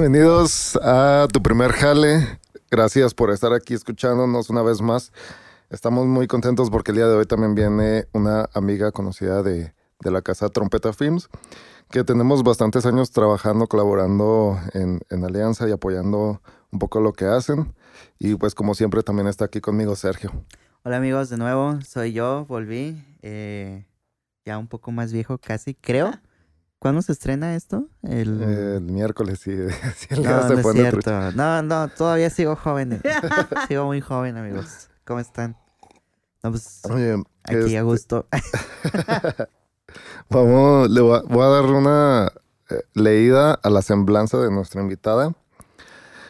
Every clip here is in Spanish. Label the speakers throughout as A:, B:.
A: Bienvenidos a tu primer jale. Gracias por estar aquí escuchándonos una vez más. Estamos muy contentos porque el día de hoy también viene una amiga conocida de, de la casa Trompeta Films, que tenemos bastantes años trabajando, colaborando en, en alianza y apoyando un poco lo que hacen. Y pues como siempre también está aquí conmigo Sergio.
B: Hola amigos, de nuevo, soy yo, volví, eh, ya un poco más viejo casi, creo. ¿Cuándo se estrena esto?
A: El, el miércoles, sí. sí el
B: no, no es cierto. No, no, todavía sigo joven. sigo muy joven, amigos. ¿Cómo están? No, pues, Oye, aquí a gusto.
A: Vamos, le voy a, voy a dar una eh, leída a la semblanza de nuestra invitada.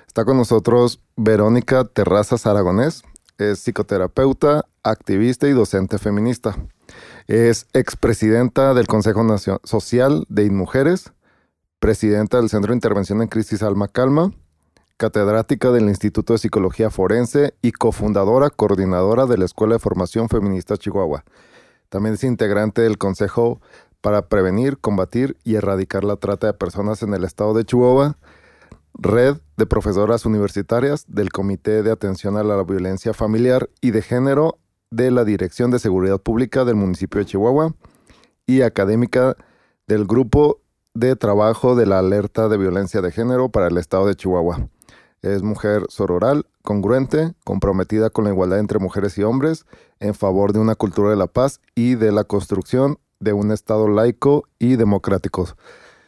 A: Está con nosotros Verónica Terrazas Aragonés. Es psicoterapeuta, activista y docente feminista. Es expresidenta del Consejo Nacional Social de InMujeres, presidenta del Centro de Intervención en Crisis Alma Calma, catedrática del Instituto de Psicología Forense y cofundadora, coordinadora de la Escuela de Formación Feminista Chihuahua. También es integrante del Consejo para Prevenir, Combatir y Erradicar la Trata de Personas en el Estado de Chihuahua, Red de Profesoras Universitarias del Comité de Atención a la Violencia Familiar y de Género de la Dirección de Seguridad Pública del municipio de Chihuahua y académica del Grupo de Trabajo de la Alerta de Violencia de Género para el Estado de Chihuahua. Es mujer sororal, congruente, comprometida con la igualdad entre mujeres y hombres, en favor de una cultura de la paz y de la construcción de un Estado laico y democrático.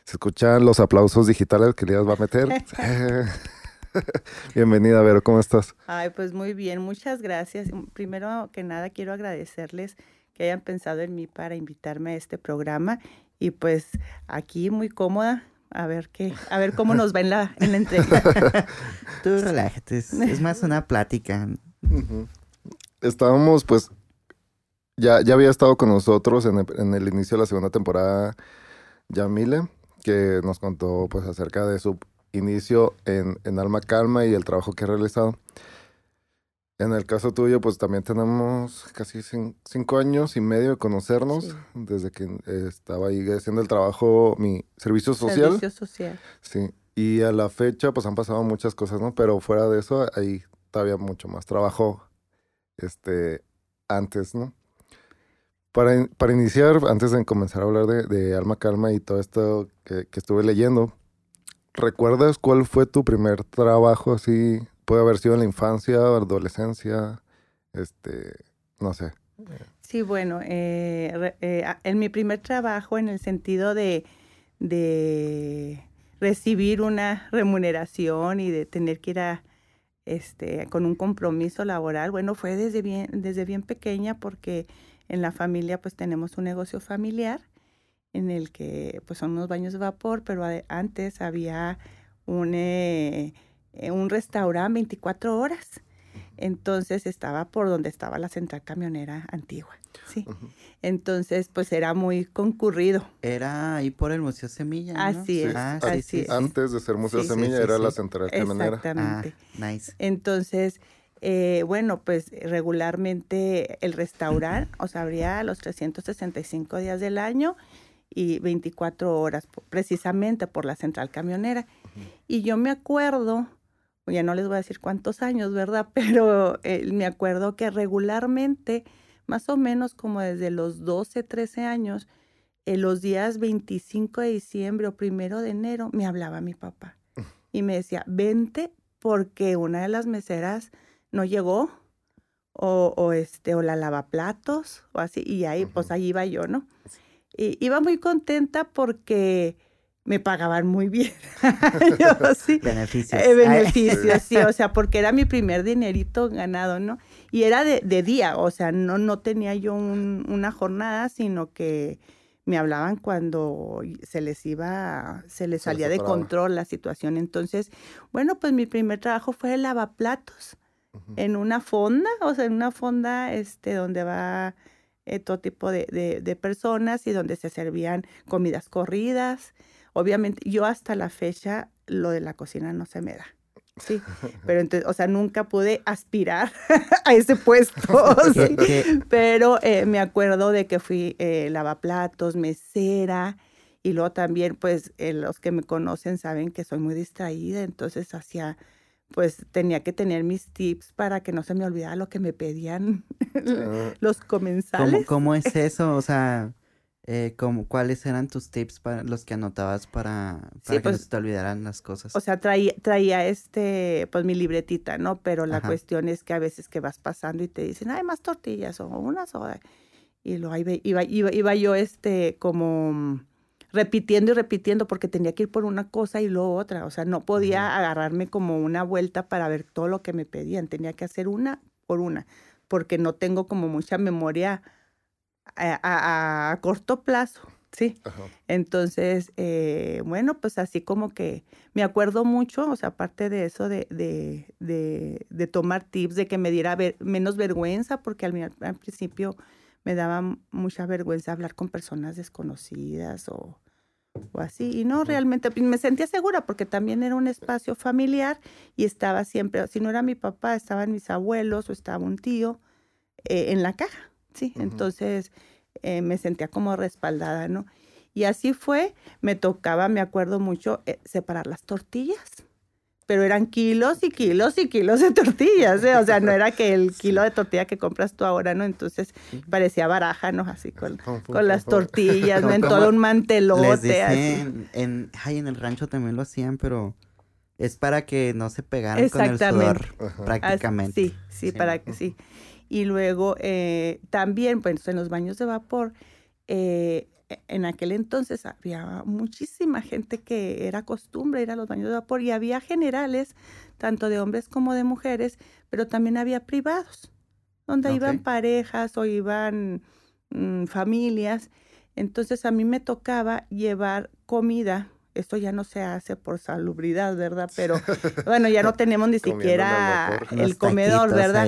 A: Se escuchan los aplausos digitales que Lías va a meter. Bienvenida, Vero, ¿cómo estás?
C: Ay, pues muy bien, muchas gracias. Primero que nada, quiero agradecerles que hayan pensado en mí para invitarme a este programa y pues aquí muy cómoda, a ver qué, a ver cómo nos va en la, en la entrevista.
B: Tú relájate, es, más una plática.
A: Estábamos, pues, ya, ya había estado con nosotros en el, en el inicio de la segunda temporada Yamile, que nos contó pues acerca de su inicio en, en Alma Calma y el trabajo que ha realizado. En el caso tuyo, pues también tenemos casi cinco años y medio de conocernos, desde que estaba ahí haciendo el trabajo, mi servicio social.
C: Servicio social.
A: Sí, y a la fecha, pues han pasado muchas cosas, ¿no? Pero fuera de eso, hay todavía mucho más trabajo este, antes, ¿no? Para, para iniciar, antes de comenzar a hablar de, de Alma Calma y todo esto que, que estuve leyendo, ¿recuerdas cuál fue tu primer trabajo así puede haber sido en la infancia, adolescencia, este, no sé.
C: Sí, bueno, eh, eh, en mi primer trabajo, en el sentido de, de recibir una remuneración y de tener que ir a, este, con un compromiso laboral, bueno, fue desde bien, desde bien pequeña porque en la familia pues tenemos un negocio familiar en el que pues son unos baños de vapor, pero antes había un... Eh, en un restaurante 24 horas. Entonces estaba por donde estaba la central camionera antigua. Sí. Entonces, pues era muy concurrido.
B: Era ahí por el Museo Semilla. ¿no?
C: Así es.
A: Ah, así es. Antes de ser Museo Semilla era la central camionera.
C: Exactamente.
B: Ah, nice.
C: Entonces, eh, bueno, pues regularmente el restaurante, o sea, abría los 365 días del año y 24 horas, precisamente por la central camionera. Y yo me acuerdo ya no les voy a decir cuántos años, ¿verdad? Pero eh, me acuerdo que regularmente, más o menos como desde los 12, 13 años, en los días 25 de diciembre o primero de enero, me hablaba mi papá y me decía, vente porque una de las meseras no llegó o, o este, o la lavaplatos o así, y ahí, pues ahí iba yo, ¿no? Y iba muy contenta porque me pagaban muy bien.
B: Beneficios.
C: Eh, beneficios, sí, o sea, porque era mi primer dinerito ganado, ¿no? Y era de, de día, o sea, no, no tenía yo una jornada, sino que me hablaban cuando se les iba, se les salía de control la situación. Entonces, bueno, pues mi primer trabajo fue el lavaplatos en una fonda, o sea, en una fonda este, donde va eh, todo tipo de, de, de personas y donde se servían comidas corridas Obviamente, yo hasta la fecha lo de la cocina no se me da. Sí, pero entonces, o sea, nunca pude aspirar a ese puesto. Pero eh, me acuerdo de que fui eh, lavaplatos, mesera, Y luego también, pues, eh, los que me conocen saben que soy muy distraída, entonces hacía, pues, tenía que tener mis tips para que no se me olvidara lo que me pedían los comensales.
B: ¿Cómo, ¿Cómo, es eso? O sea, eh, ¿cuáles eran tus tips para los que anotabas para, para que no pues se te olvidaran las cosas?
C: O sea, traía, traía este, pues mi libretita, ¿no? Pero la cuestión es que a veces que vas pasando y te dicen, hay más tortillas o unas o... Y lo iba, iba, iba, iba yo este como repitiendo y repitiendo porque tenía que ir por una cosa y luego otra. O sea, no podía agarrarme como una vuelta para ver todo lo que me pedían. Tenía que hacer una por una porque no tengo como mucha memoria a, corto plazo. Sí. Entonces, eh, bueno, pues así como que me acuerdo mucho, o sea, aparte de eso, de, de, de, de tomar tips, de que me diera menos vergüenza, porque al, al principio me daba mucha vergüenza hablar con personas desconocidas o, o así. Y no, realmente me sentía segura porque también era un espacio familiar y estaba siempre, si no era mi papá, estaban mis abuelos o estaba un tío eh, en la caja, ¿sí? Entonces eh, me sentía como respaldada, ¿no? Y así fue, me tocaba, me acuerdo mucho, eh, separar las tortillas pero eran kilos y kilos y kilos de tortillas, ¿eh? o sea, no era que el kilo de tortilla que compras tú ahora, ¿no? Entonces parecía baraja, ¿no? Así con, con las tortillas, ¿no? En todo un mantelote.
B: así. En, ay, en el rancho también lo hacían, pero es para que no se pegaran con el sudor, prácticamente.
C: sí, sí, para que sí. Y luego eh, también, pues en los baños de vapor, eh, en aquel entonces había muchísima gente que era costumbre ir a los baños de vapor y había generales, tanto de hombres como de mujeres, pero también había privados, donde iban parejas o iban mm, familias. Entonces a mí me tocaba llevar comida. Esto ya no se hace por salubridad, ¿verdad? Pero bueno, ya no tenemos ni siquiera el comedor, ¿verdad?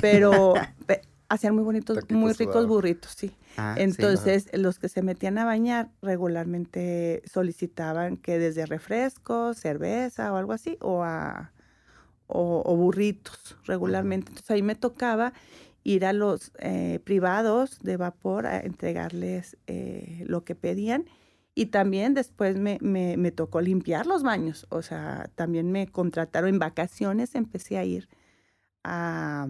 C: Pero hacían muy bonitos, muy ricos burritos, sí. Ah, Entonces, los que se metían a bañar regularmente solicitaban que desde refrescos, cerveza o algo así, o a o, burritos regularmente. Entonces ahí me tocaba ir a los eh, privados de vapor a entregarles eh, lo que pedían. Y también después me, me, me, tocó limpiar los baños. O sea, también me contrataron en vacaciones, empecé a ir a,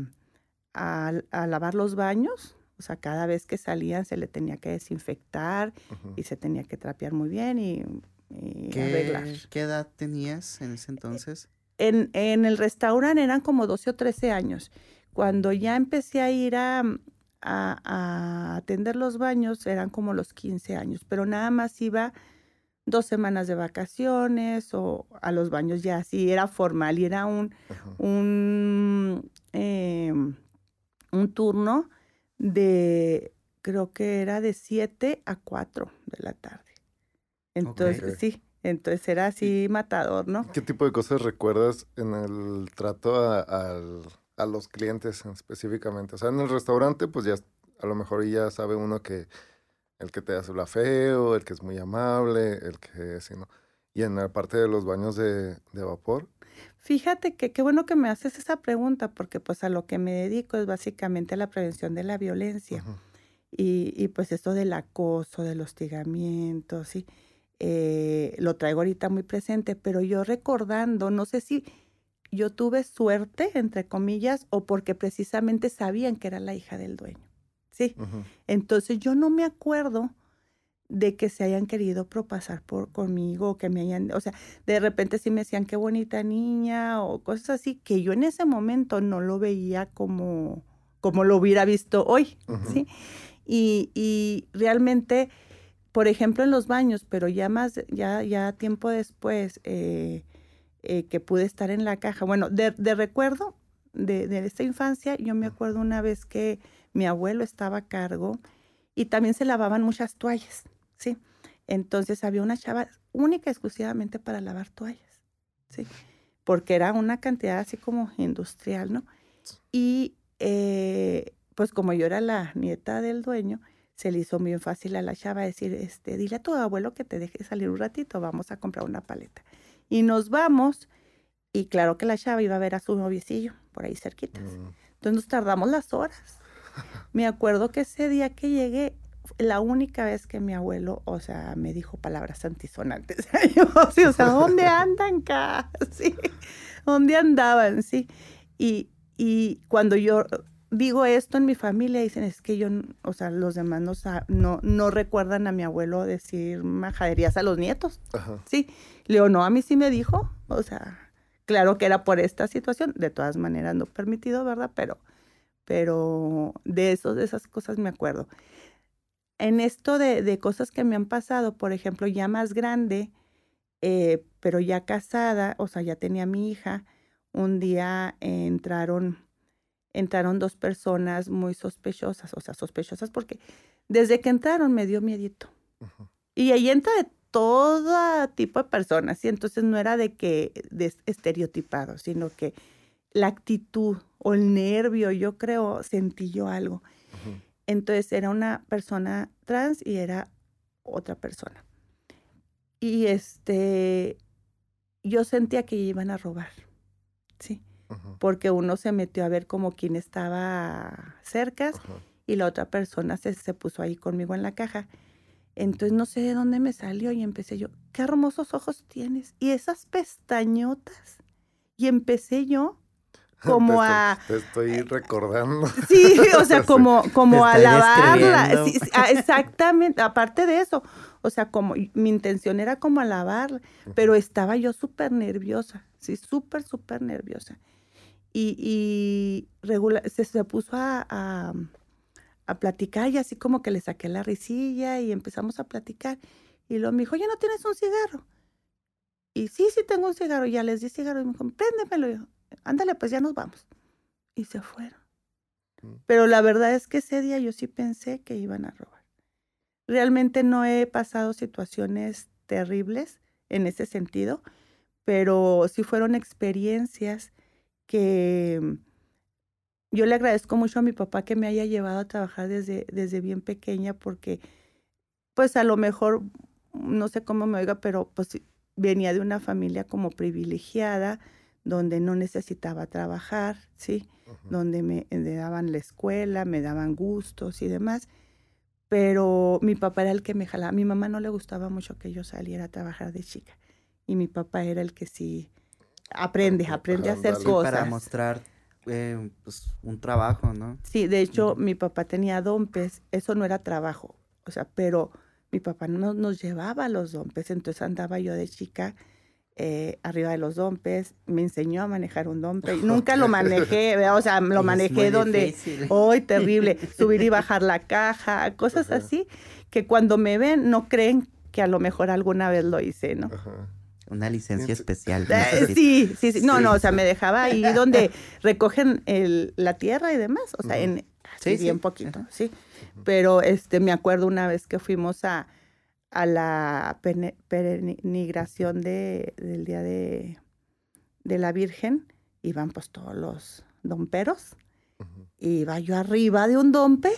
C: a lavar los baños o sea, cada vez que salían se le tenía que desinfectar y se tenía que trapear muy bien y,
B: ¿Qué,
C: arreglar.
B: ¿Qué edad tenías en ese entonces?
C: En, en, el restaurante eran como 12 o 13 años. Cuando ya empecé a ir a, a, atender los baños eran como los 15 años, pero nada más iba dos semanas de vacaciones o a los baños ya así, era formal y era un, un, em, un turno de, creo que era de 7 a 4 de la tarde. Entonces, sí, entonces era así matador, ¿no?
A: ¿Qué tipo de cosas recuerdas en el trato a, a, los clientes específicamente? O sea, en el restaurante, pues ya a lo mejor ya sabe uno que el que te hace la feo, el que es muy amable, el que ¿no? Y en la parte de los baños de, de vapor,
C: Fíjate que qué bueno que me haces esa pregunta, porque pues a lo que me dedico es básicamente a la prevención de la violencia. y, y, pues esto del acoso, del hostigamiento, ¿sí? Eh, lo traigo ahorita muy presente, pero yo recordando, no sé si yo tuve suerte, entre comillas, o porque precisamente sabían que era la hija del dueño, ¿sí? Entonces yo no me acuerdo de que se hayan querido propasar por conmigo, que me hayan, o sea, de repente sí me decían qué bonita niña o cosas así, que yo en ese momento no lo veía como, como lo hubiera visto hoy, ¿sí? Y, y, realmente, por ejemplo, en los baños, pero ya más, ya, ya tiempo después eh, eh, que pude estar en la caja, bueno, de, de recuerdo de, de esta infancia, yo me acuerdo una vez que mi abuelo estaba a cargo y también se lavaban muchas toallas. ¿Sí? Entonces había una chava única exclusivamente para lavar toallas, ¿sí? Porque era una cantidad así como industrial, ¿no? Y eh, pues como yo era la nieta del dueño, se le hizo muy fácil a la chava decir, este, dile a tu abuelo que te deje salir un ratito, vamos a comprar una paleta. Y nos vamos, y claro que la chava iba a ver a su noviecillo, por ahí cerquitas. Mm. Entonces nos tardamos las horas. Me acuerdo que ese día que llegué, la única vez que mi abuelo, o sea, me dijo palabras antisonantes. sí, o sea, ¿dónde andan, acá? Sí, ¿dónde andaban? Sí. Y, y cuando yo digo esto en mi familia, dicen, es que yo, o sea, los demás no, no, recuerdan a mi abuelo decir majaderías a los nietos. Sí. Leo, no, a mí sí me dijo, o sea, claro que era por esta situación, de todas maneras no permitido, ¿verdad? Pero, pero de eso, de esas cosas me acuerdo. En esto de, de cosas que me han pasado, por ejemplo, ya más grande, eh, pero ya casada, o sea, ya tenía mi hija, un día entraron entraron dos personas muy sospechosas, o sea, sospechosas porque desde que entraron me dio miedito. Y ahí entra de todo tipo de personas, y entonces no era de que de estereotipado, sino que la actitud o el nervio, yo creo, sentí yo algo. Entonces era una persona trans y era otra persona. Y este, yo sentía que iban a robar, sí porque uno se metió a ver como quién estaba cerca y la otra persona se, se puso ahí conmigo en la caja. Entonces no sé de dónde me salió y empecé yo, qué hermosos ojos tienes y esas pestañotas. Y empecé yo como a...
A: Te estoy recordando.
C: Sí, o sea, como, como a lavarla. Ah, exactamente, aparte de eso, o sea, como mi intención era como alabarla, pero estaba yo súper nerviosa, sí, súper, súper nerviosa y, y se, se, puso a, a, platicar y así como que le saqué la risilla y empezamos a platicar. Y luego me dijo, ¿ya no tienes un cigarro? Y sí, sí tengo un cigarro. Ya les di cigarro y me dijo, préndemelo. Ándale, pues ya nos vamos. Y se fueron. Mm. Pero la verdad es que ese día yo sí pensé que iban a robar. Realmente no he pasado situaciones terribles en ese sentido, pero sí fueron experiencias que mm, yo le agradezco mucho a mi papá que me haya llevado a trabajar desde, desde bien pequeña porque pues a lo mejor, no sé cómo me oiga, pero pues venía de una familia como privilegiada, donde no necesitaba trabajar, ¿sí? Donde me, me, daban la escuela, me daban gustos y demás. Pero mi papá era el que me jalaba. A mi mamá no le gustaba mucho que yo saliera a trabajar de chica. Y mi papá era el que sí aprende, aprende a hacer cosas.
B: Para mostrar eh, pues, un trabajo, ¿no?
C: Sí, de hecho, mi papá tenía dompes, eso no era trabajo, o sea, pero mi papá no nos llevaba los dompes, entonces andaba yo de chica eh, arriba de los dompes, me enseñó a manejar un dompe, nunca lo manejé, o sea, lo manejé donde, hoy terrible, subir y bajar la caja, cosas así, que cuando me ven no creen que a lo mejor alguna vez lo hice, ¿no? Ajá.
B: Una licencia especial.
C: Eh, sí, sí, sí. No, no, o sea, me dejaba ahí donde recogen el, la tierra y demás. O sea, en sí, bien poquito, sí. Pero este me acuerdo una vez que fuimos a, a la peregrinación de, del día de, de la Virgen, iban pues todos los domperos. Y iba yo arriba de un dompe.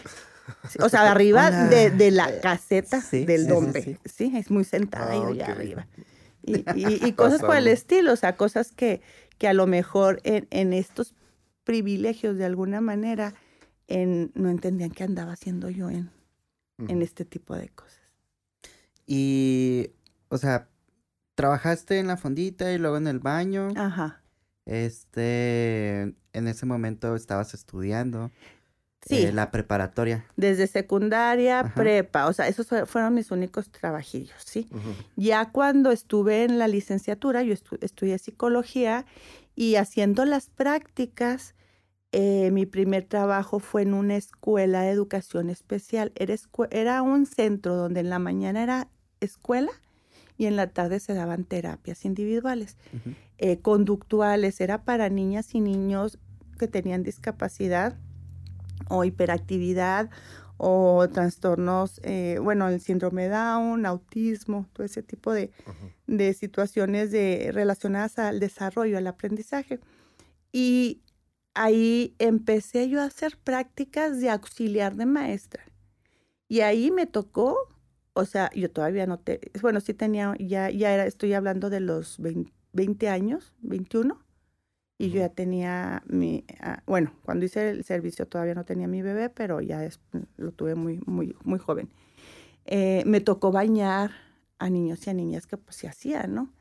C: O sea, arriba de, de, la caseta del dompe. Sí, es muy sentada ah, yo arriba y, cosas por el estilo, o sea, cosas que, que a lo mejor en, estos privilegios de alguna manera en, no entendían qué andaba haciendo yo en, en este tipo de cosas.
B: Y, o sea, trabajaste en la fondita y luego en el baño.
C: Ajá.
B: Este, en ese momento estabas estudiando. Sí. Eh, la preparatoria.
C: Desde secundaria, prepa, o sea, esos fueron mis únicos trabajillos, ¿sí? Ya cuando estuve en la licenciatura, yo estudié psicología y haciendo las prácticas, eh, mi primer trabajo fue en una escuela de educación especial. Era, era un centro donde en la mañana era escuela y en la tarde se daban terapias individuales, eh, conductuales, era para niñas y niños que tenían discapacidad o hiperactividad o trastornos, eh, bueno, el síndrome Down, autismo, todo ese tipo de, situaciones de, relacionadas al desarrollo, al aprendizaje. Y ahí empecé yo a hacer prácticas de auxiliar de maestra. Y ahí me tocó, o sea, yo todavía no te, bueno, sí tenía, ya, ya era, estoy hablando de los 20 años, 21, y yo ya tenía mi, ah, bueno, cuando hice el servicio todavía no tenía mi bebé, pero ya lo tuve muy, muy, muy joven. Eh, me tocó bañar a niños y a niñas que pues se hacían, ¿no?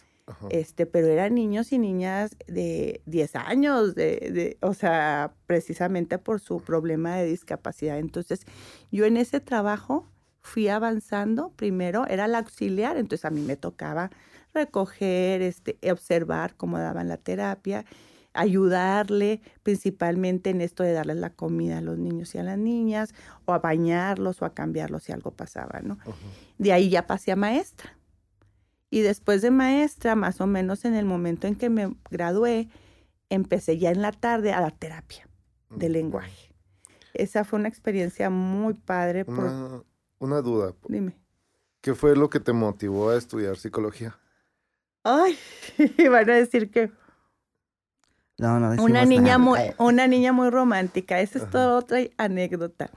C: Este, pero eran niños y niñas de 10 años, de, de, o sea, precisamente por su problema de discapacidad. Entonces, yo en ese trabajo fui avanzando. Primero era la auxiliar, entonces a mí me tocaba recoger, este, observar cómo daban la terapia, ayudarle principalmente en esto de darles la comida a los niños y a las niñas, o a bañarlos o a cambiarlos si algo pasaba, ¿no? De ahí ya pasé a maestra. Y después de maestra, más o menos en el momento en que me gradué, empecé ya en la tarde a dar terapia de lenguaje. Esa fue una experiencia muy padre.
A: Una, una duda.
C: Dime.
A: ¿Qué fue lo que te motivó a estudiar psicología?
C: Ay, van a decir que
B: no, no
C: una niña muy, una niña muy romántica. Esa es toda otra anécdota.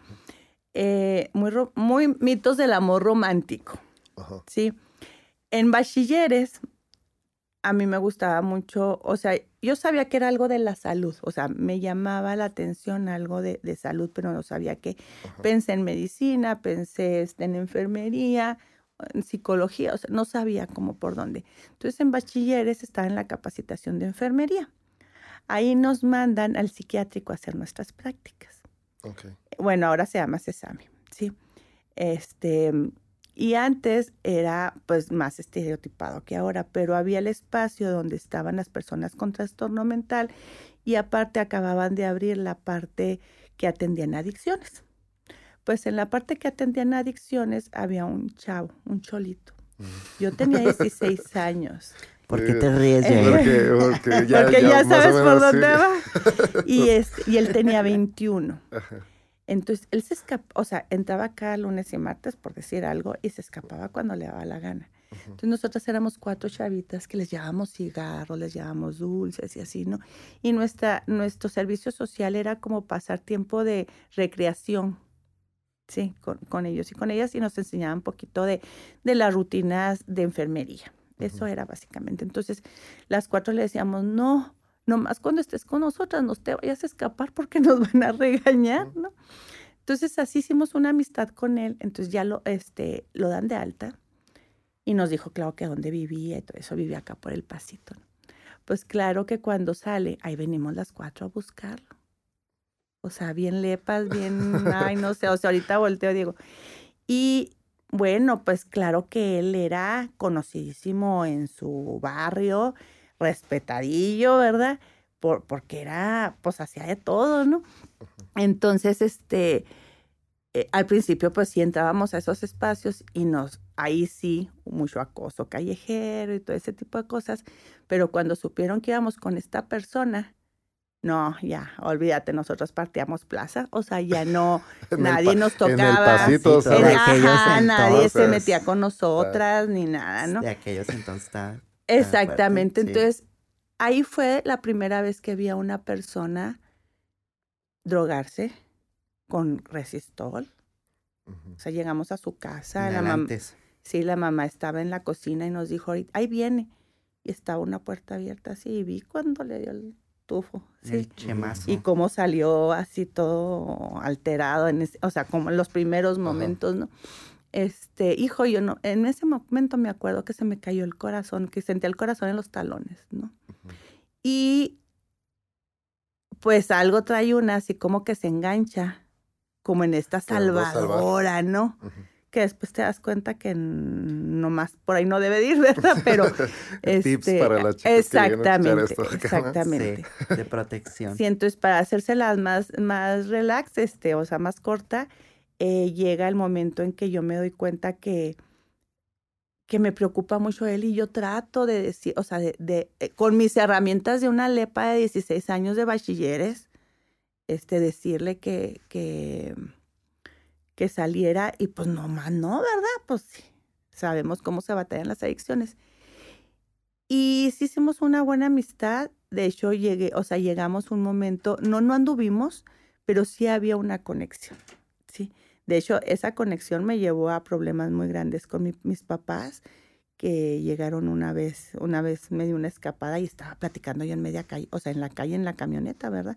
C: Eh, muy, muy mitos del amor romántico. Sí. En bachilleres, a mí me gustaba mucho, o sea, yo sabía que era algo de la salud, o sea, me llamaba la atención algo de, salud, pero no sabía qué. Pensé en medicina, pensé este, en enfermería, en psicología, o sea, no sabía cómo por dónde. Entonces, en bachilleres estaba en la capacitación de enfermería. Ahí nos mandan al psiquiátrico a hacer nuestras prácticas. Bueno, ahora se llama CESAME, ¿sí? Este, y antes era pues más estereotipado que ahora, pero había el espacio donde estaban las personas con trastorno mental y aparte acababan de abrir la parte que atendían adicciones. Pues en la parte que atendían adicciones había un chavo, un cholito. Yo tenía 16 años.
B: ¿Por qué te ríes,
C: Porque, ya, sabes por dónde va. Y, y él tenía 21. Entonces, él se escapaba, o sea, entraba acá lunes y martes, por decir algo, y se escapaba cuando le daba la gana. Entonces, nosotras éramos cuatro chavitas que les llevábamos cigarros, les llevábamos dulces y así, ¿no? Y nuestra, nuestro servicio social era como pasar tiempo de recreación, ¿sí? Con, ellos y con ellas, y nos enseñaban un poquito de, de las rutinas de enfermería. Eso era básicamente. Entonces, las cuatro le decíamos, no, nomás cuando estés con nosotras no te vayas a escapar porque nos van a regañar, ¿no? Entonces así hicimos una amistad con él, entonces ya lo, este, lo dan de alta y nos dijo, claro, que dónde vivía y todo eso, vivía acá por el pasito. ¿no? Pues claro que cuando sale, ahí venimos las cuatro a buscarlo. O sea, bien lepas, bien, ay, no sé, o sea, ahorita volteo, digo. Y bueno, pues claro que él era conocidísimo en su barrio, respetadillo, ¿verdad? Por, porque era, pues hacía de todo, ¿no? Entonces, este, eh, al principio, pues sí entrábamos a esos espacios y nos, ahí sí, mucho acoso callejero y todo ese tipo de cosas, pero cuando supieron que íbamos con esta persona, no, ya, olvídate, nosotros partíamos plaza, o sea, ya no, nadie nos tocaba. En nadie se metía con nosotras ni nada, ¿no?
B: De aquellos entonces está
C: Exactamente. Entonces, ahí fue la primera vez que vi a una persona drogarse con resistol. O sea, llegamos a su casa. La mamá, sí, la mamá estaba en la cocina y nos dijo, ahí viene. Y estaba una puerta abierta así y vi cuando le dio el tufo. Sí. Y cómo salió así todo alterado, en o sea, como en los primeros momentos, ¿no? Este, hijo, yo no, en ese momento me acuerdo que se me cayó el corazón, que sentía el corazón en los talones, ¿no? Y pues algo trae una así como que se engancha, como en esta salvadora, ¿no? Que después te das cuenta que nomás por ahí no debe ir, ¿verdad? Pero
A: este, para la
C: exactamente, exactamente.
B: de protección.
C: Sí, entonces para hacérselas más, más relax, este, o sea, más corta, eh, llega el momento en que yo me doy cuenta que, que me preocupa mucho él y yo trato de decir, o sea, de, eh, con mis herramientas de una lepa de 16 años de bachilleres, este, decirle que, que, que saliera y pues no más, no, ¿verdad? Pues sabemos cómo se batallan las adicciones. Y sí hicimos una buena amistad, de hecho llegué, o sea, llegamos un momento, no, no anduvimos, pero sí había una conexión, ¿sí? De hecho, esa conexión me llevó a problemas muy grandes con mis papás, que llegaron una vez, una vez me dio una escapada y estaba platicando yo en media calle, o sea, en la calle, en la camioneta, ¿verdad?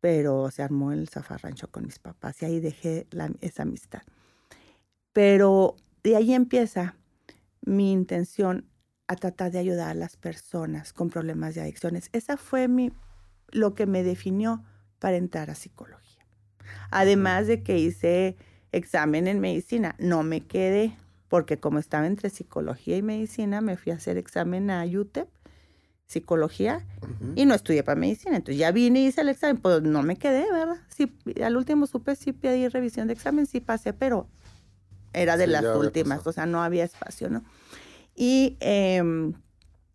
C: Pero se armó el zafarrancho con mis papás y ahí dejé esa amistad. Pero de ahí empieza mi intención a tratar de ayudar a las personas con problemas de adicciones. Esa fue lo que me definió para entrar a psicología. Además de que hice examen en medicina, no me quedé, porque como estaba entre psicología y medicina, me fui a hacer examen a UTEP, psicología, y no estudié para medicina. Entonces ya vine y hice el examen, pues no me quedé, ¿verdad? Sí, al último supe, sí pedí revisión de examen, sí pasé, pero era de las últimas, o sea, no había espacio, ¿no? Y em,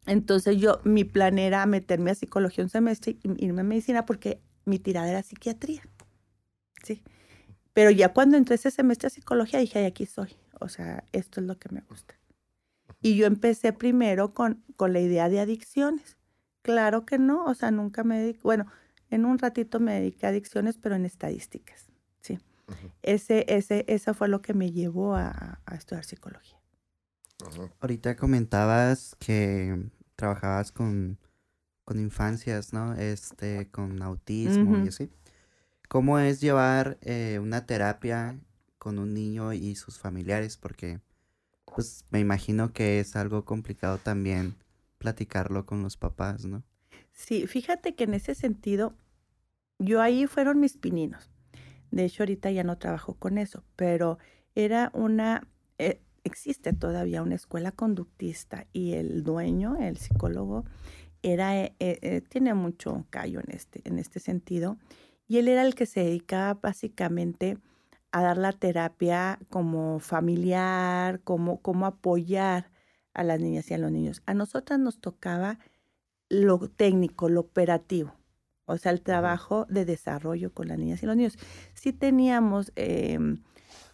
C: entonces yo, mi plan era meterme a psicología un semestre y irme a medicina porque mi tirada era psiquiatría. Sí. Pero ya cuando entré ese semestre a psicología dije, aquí soy. O sea, esto es lo que me gusta. Y yo empecé primero con, con la idea de adicciones. Claro que no, o sea, nunca me dediqué, bueno, en un ratito me dediqué a adicciones, pero en estadísticas. Sí. ese, ese, eso fue lo que me llevó a, a estudiar psicología.
B: Ahorita comentabas que trabajabas con, con infancias, ¿no? Este, con autismo y así. ¿Cómo es llevar eh, una terapia con un niño y sus familiares? Porque, pues, me imagino que es algo complicado también platicarlo con los papás, ¿no?
C: Sí, fíjate que en ese sentido, yo ahí fueron mis pininos. De hecho, ahorita ya no trabajo con eso, pero era una, eh, existe todavía una escuela conductista y el dueño, el psicólogo, era, eh, tiene mucho callo en este, en este sentido. Y él era el que se dedicaba básicamente a dar la terapia como familiar, como, como apoyar a las niñas y a los niños. A nosotras nos tocaba lo técnico, lo operativo, o sea, el trabajo de desarrollo con las niñas y los niños. Sí teníamos em,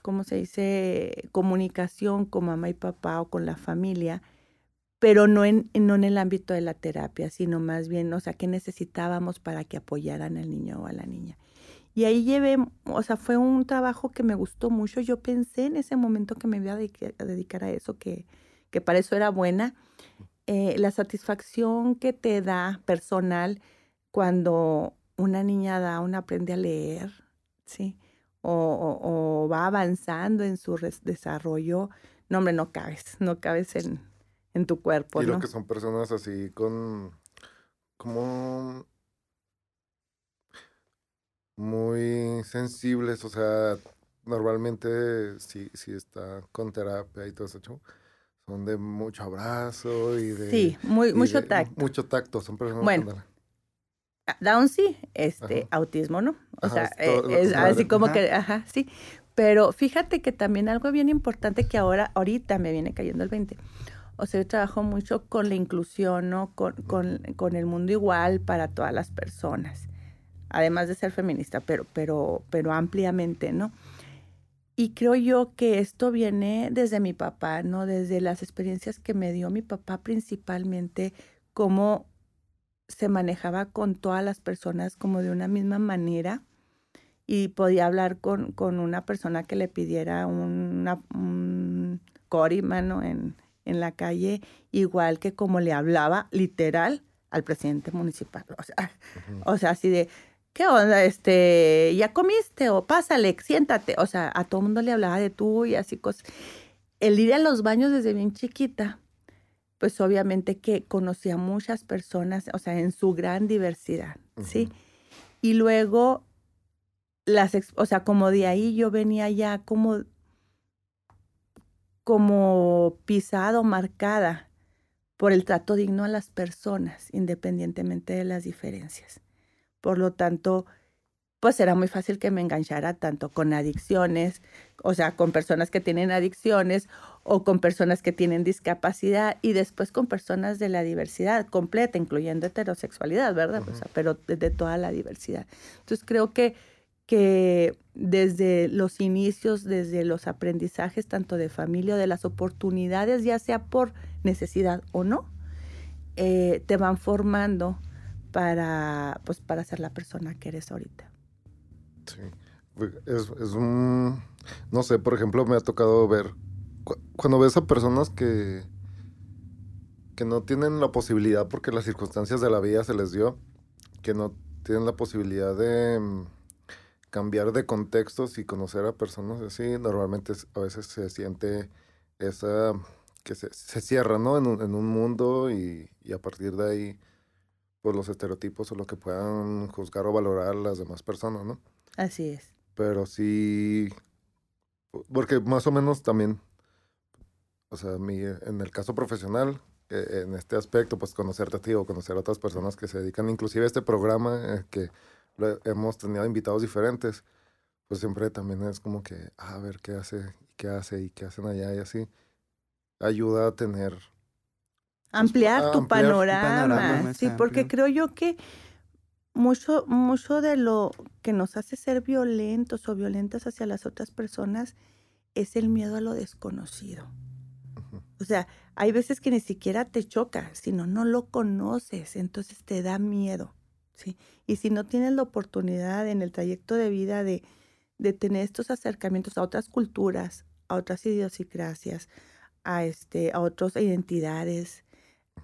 C: ¿cómo se dice?, comunicación con mamá y papá o con la familia, pero no en, no en el ámbito de la terapia, sino más bien, o sea, qué necesitábamos para que apoyaran al niño o a la niña. Y ahí llevé, o sea, fue un trabajo que me gustó mucho. Yo pensé en ese momento que me iba a dedicar a eso, que, que para eso era buena. Eh, la satisfacción que te da personal cuando una niña da, una aprende a leer, ¿sí? o, va avanzando en su desarrollo, no, hombre, no cabes, no cabes en, en tu cuerpo.
A: Y lo que son personas así con, como muy sensibles, o sea, normalmente si, si está con terapia y todo eso, son de mucho abrazo y de...
C: Sí, muy, mucho tacto.
A: Mucho tacto, son personas...
C: Bueno, Down sí, este, autismo no. O sea, eh, es, así como que, ajá, sí. Pero fíjate que también algo bien importante que ahora, ahorita me viene cayendo el 20. O sea, yo trabajo mucho con la inclusión, ¿no? Con, con, con el mundo igual para todas las personas. Además de ser feminista, pero, pero, pero ampliamente, ¿no? Y creo yo que esto viene desde mi papá, ¿no? Desde las experiencias que me dio mi papá principalmente, como se manejaba con todas las personas como de una misma manera y podía hablar con, con una persona que le pidiera una, un corimano en, en la calle, igual que como le hablaba literal al presidente municipal. O sea, o sea así de, ¿qué onda? Este, ¿ya comiste? O pásale, siéntate. O sea, a todo mundo le hablaba de tú y así cosas. El ir a los baños desde bien chiquita pues obviamente que conocía muchas personas, o sea, en su gran diversidad, ¿sí? Y luego, las, o sea, como de ahí yo venía ya como, como pisado, marcada por el trato digno a las personas, independientemente de las diferencias. Por lo tanto, pues era muy fácil que me enganchara tanto con adicciones, o sea, con personas que tienen adicciones o con personas que tienen discapacidad y después con personas de la diversidad completa, incluyendo heterosexualidad, ¿verdad? o sea, pero de, toda la diversidad. Entonces creo que, que desde los inicios, desde los aprendizajes tanto de familia o de las oportunidades, ya sea por necesidad o no, eh, te van formando para, pues, para ser la persona que eres ahorita.
A: Sí. Es, un. No sé, por ejemplo, me ha tocado ver. cuando ves a personas que. que no tienen la posibilidad porque las circunstancias de la vida se les dio, que no tienen la posibilidad de. Cambiar de contextos y conocer a personas así, normalmente a veces se siente esa que se, cierra, ¿no? En un, en un mundo y, y, a partir de ahí, pues los estereotipos o lo que puedan juzgar o valorar las demás personas, ¿no?
C: Así es.
A: Pero sí, porque más o menos también, o sea, mi, en el caso profesional, eh, en este aspecto, pues conocerte a ti o conocer a otras personas que se dedican, inclusive a este programa eh, que hemos tenido invitados diferentes, pues siempre también es como que, ah, a ver qué hace, qué hace y qué hacen allá y así. Ayuda a tener... Pues,
C: ampliar, tu, panorama. sí, porque creo yo que mucho, mucho de lo que nos hace ser violentos o violentas hacia las otras personas es el miedo a lo desconocido. O sea, hay veces que ni siquiera te choca, sino no lo conoces, entonces te da miedo. ¿Sí? Y si no tienes la oportunidad en el trayecto de vida de, de tener estos acercamientos a otras culturas, a otras idiosincrasias, a, este, a otras identidades,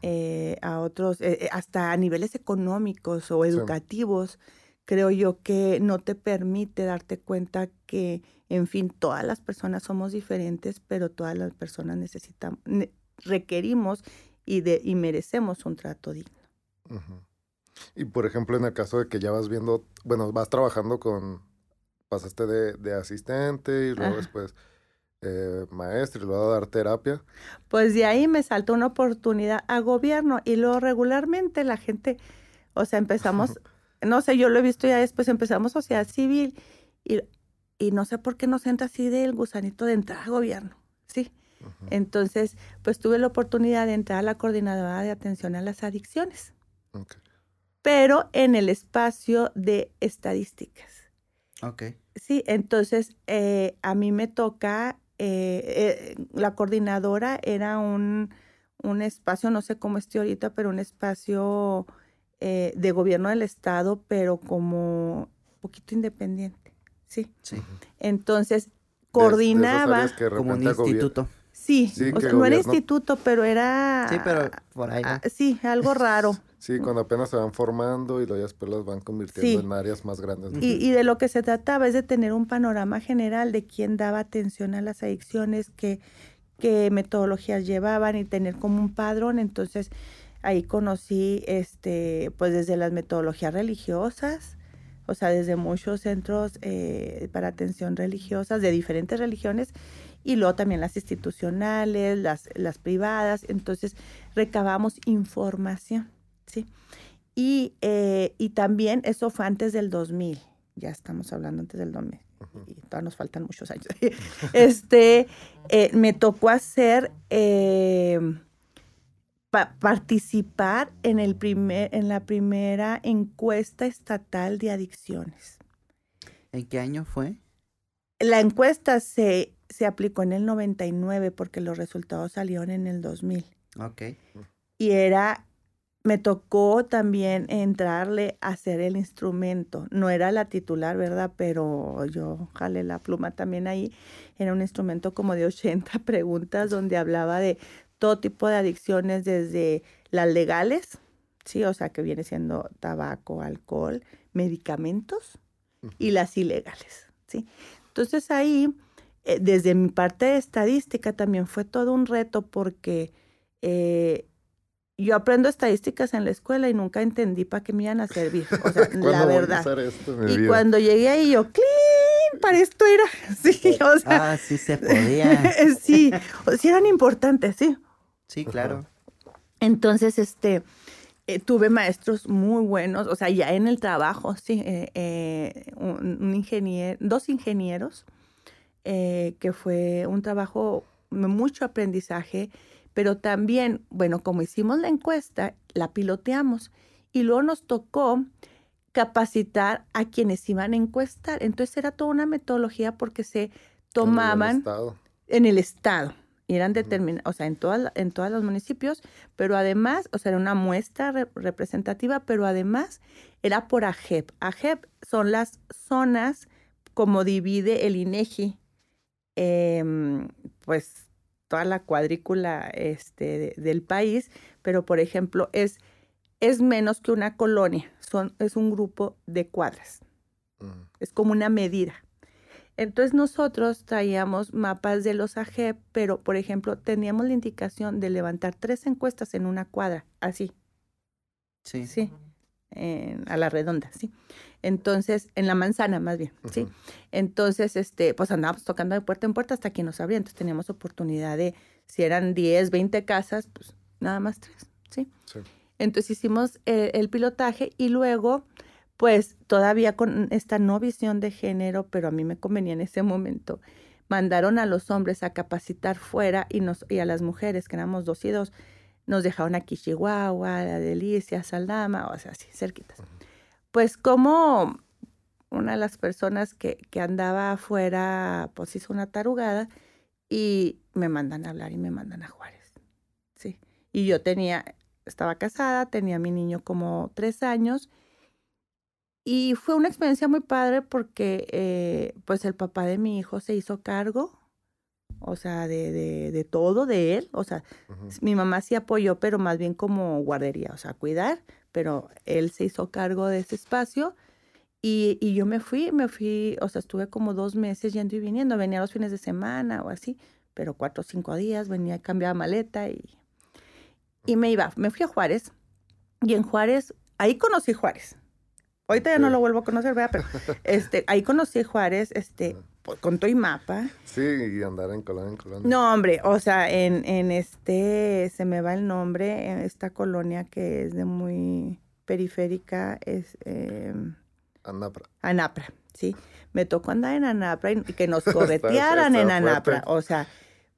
C: eh, a otros, eh, eh, hasta a niveles económicos o educativos, creo yo que no te permite darte cuenta que, en fin, todas las personas somos diferentes, pero todas las personas necesitamos, requerimos y, de, y merecemos un trato digno.
A: Y por ejemplo, en el caso de que ya vas viendo, bueno, vas trabajando con, pasaste de, de asistente y luego después eh, maestro y luego a dar terapia.
C: Pues de ahí me saltó una oportunidad a gobierno y luego regularmente la gente, o sea, empezamos, no sé, yo lo he visto ya después, empezamos sociedad civil y, y no sé por qué nos entra así del gusanito de entrar a gobierno, ¿sí? Entonces, pues tuve la oportunidad de entrar a la coordinadora de atención a las adicciones. Pero en el espacio de estadísticas.
B: Ok.
C: Sí, entonces eh, a mí me toca, eh, eh, la coordinadora era un, un, espacio, no sé cómo esté ahorita, pero un espacio de gobierno del Estado, pero como un poquito independiente. Sí.
B: sí.
C: Entonces, coordinaba.
B: como un instituto.
C: Sí, no era instituto, pero era...
B: Sí, pero por ahí.
C: sí, algo raro.
A: Sí, cuando apenas se van formando y luego después las van convirtiendo en áreas más grandes.
C: Y, y, de lo que se trataba es de tener un panorama general de quién daba atención a las adicciones, qué, qué metodologías llevaban y tener como un padrón. Entonces ahí conocí, este, pues desde las metodologías religiosas, o sea, desde muchos centros eh, para atención religiosas de diferentes religiones y luego también las institucionales, las, las privadas. Entonces recabamos información. ¿sí? Y, eh, y también eso fue antes del 2000, ya estamos hablando antes del 2000, y todavía nos faltan muchos años. este, eh, me tocó hacer, eh, participar en, el primer, en la primera encuesta estatal de adicciones.
B: ¿En qué año fue?
C: La encuesta se, se aplicó en el 99 porque los resultados salieron en el 2000.
B: Ok.
C: Y era me tocó también entrarle a hacer el instrumento. No era la titular, ¿verdad? Pero yo jalé la pluma también ahí. Era un instrumento como de 80 preguntas donde hablaba de todo tipo de adicciones, desde las legales, sí, o sea, que viene siendo tabaco, alcohol, medicamentos, y las ilegales, sí. Entonces ahí, desde mi parte de estadística, también fue todo un reto porque eh, yo aprendo estadísticas en la escuela y nunca entendí para qué me iban a servir. O sea, la verdad. y cuando llegué ahí, yo, ¡clean! Para esto era. Sí, o
B: sea. Ah, sí se podía.
C: sí, sí eran importantes, sí.
B: Sí, claro.
C: Entonces, este, eh, tuve maestros muy buenos, o sea, ya en el trabajo, sí, eh, eh, un, ingeniero, dos ingenieros, que fue un trabajo, mucho aprendizaje pero también, bueno, como hicimos la encuesta, la piloteamos y luego nos tocó capacitar a quienes iban a encuestar. Entonces era toda una metodología porque se tomaban
A: en el estado.
C: En el estado y eran determinados, o sea, en, todas en todos los municipios, pero además, o sea, era una muestra representativa, pero además era por AGEP. AGEP son las zonas como divide el INEGI, em, pues toda la cuadrícula este, del país, pero por ejemplo es, es menos que una colonia, son, es un grupo de cuadras. Es como una medida. Entonces nosotros traíamos mapas de los AGEP, pero por ejemplo teníamos la indicación de levantar tres encuestas en una cuadra, así.
B: Sí.
C: Sí, a la redonda, sí. Entonces, en la manzana más bien, ¿sí? Entonces, este, pues andábamos tocando de puerta en puerta hasta que nos abría. Entonces teníamos oportunidad de, si eran 10, 20 casas, pues nada más tres, ¿sí? sí. Entonces hicimos el, pilotaje y luego, pues todavía con esta no visión de género, pero a mí me convenía en ese momento, mandaron a los hombres a capacitar fuera y, nos, y a las mujeres, que éramos dos y dos, nos dejaron aquí Chihuahua, La Delicia, Saldama, o sea, así, cerquitas. Pues como una de las personas que, que andaba afuera, pues hizo una tarugada y me mandan a hablar y me mandan a Juárez. Sí. Y yo tenía, estaba casada, tenía mi niño como tres años y fue una experiencia muy padre porque eh, pues el papá de mi hijo se hizo cargo, o sea, de, de, de todo de él, o sea, mi mamá sí apoyó, pero más bien como guardería, o sea, cuidar, pero él se hizo cargo de ese espacio. Y, y, yo me fui, me fui, o sea, estuve como dos meses yendo y viniendo, venía los fines de semana o así, pero cuatro o cinco días, venía, cambiaba maleta y y me iba, me fui a Juárez y en Juárez, ahí conocí Juárez. Ahorita ya no lo vuelvo a conocer, ¿verdad? Pero este, ahí conocí Juárez, este, con todo y mapa.
A: Sí, y andar en colonia en colonia.
C: No, hombre, o sea, en, en este, se me va el nombre, en esta colonia que es de muy periférica, es... Eh,
A: Anapra.
C: Anapra, sí. Me tocó andar en Anapra y que nos corretearan en Anapra. O sea,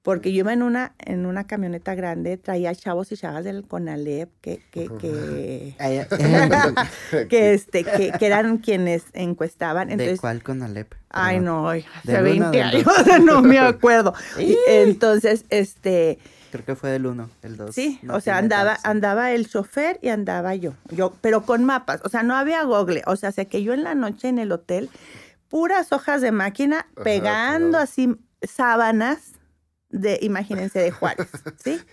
C: porque yo iba en una, en una camioneta grande, traía chavos y chavas del Conalep que, que, que, que, este, que, que, eran quienes encuestaban. Entonces,
B: ¿De cuál Conalep?
C: Ay, no, hace 20 años, no me acuerdo. entonces, este...
B: Creo que fue del 1, el 2.
C: Sí, o sea, andaba, andaba el chofer y andaba yo, yo, pero con mapas, o sea, no había google, o sea, sé que yo en la noche en el hotel, puras hojas de máquina, pegando así sábanas, de, imagínense, de Juárez, ¿sí?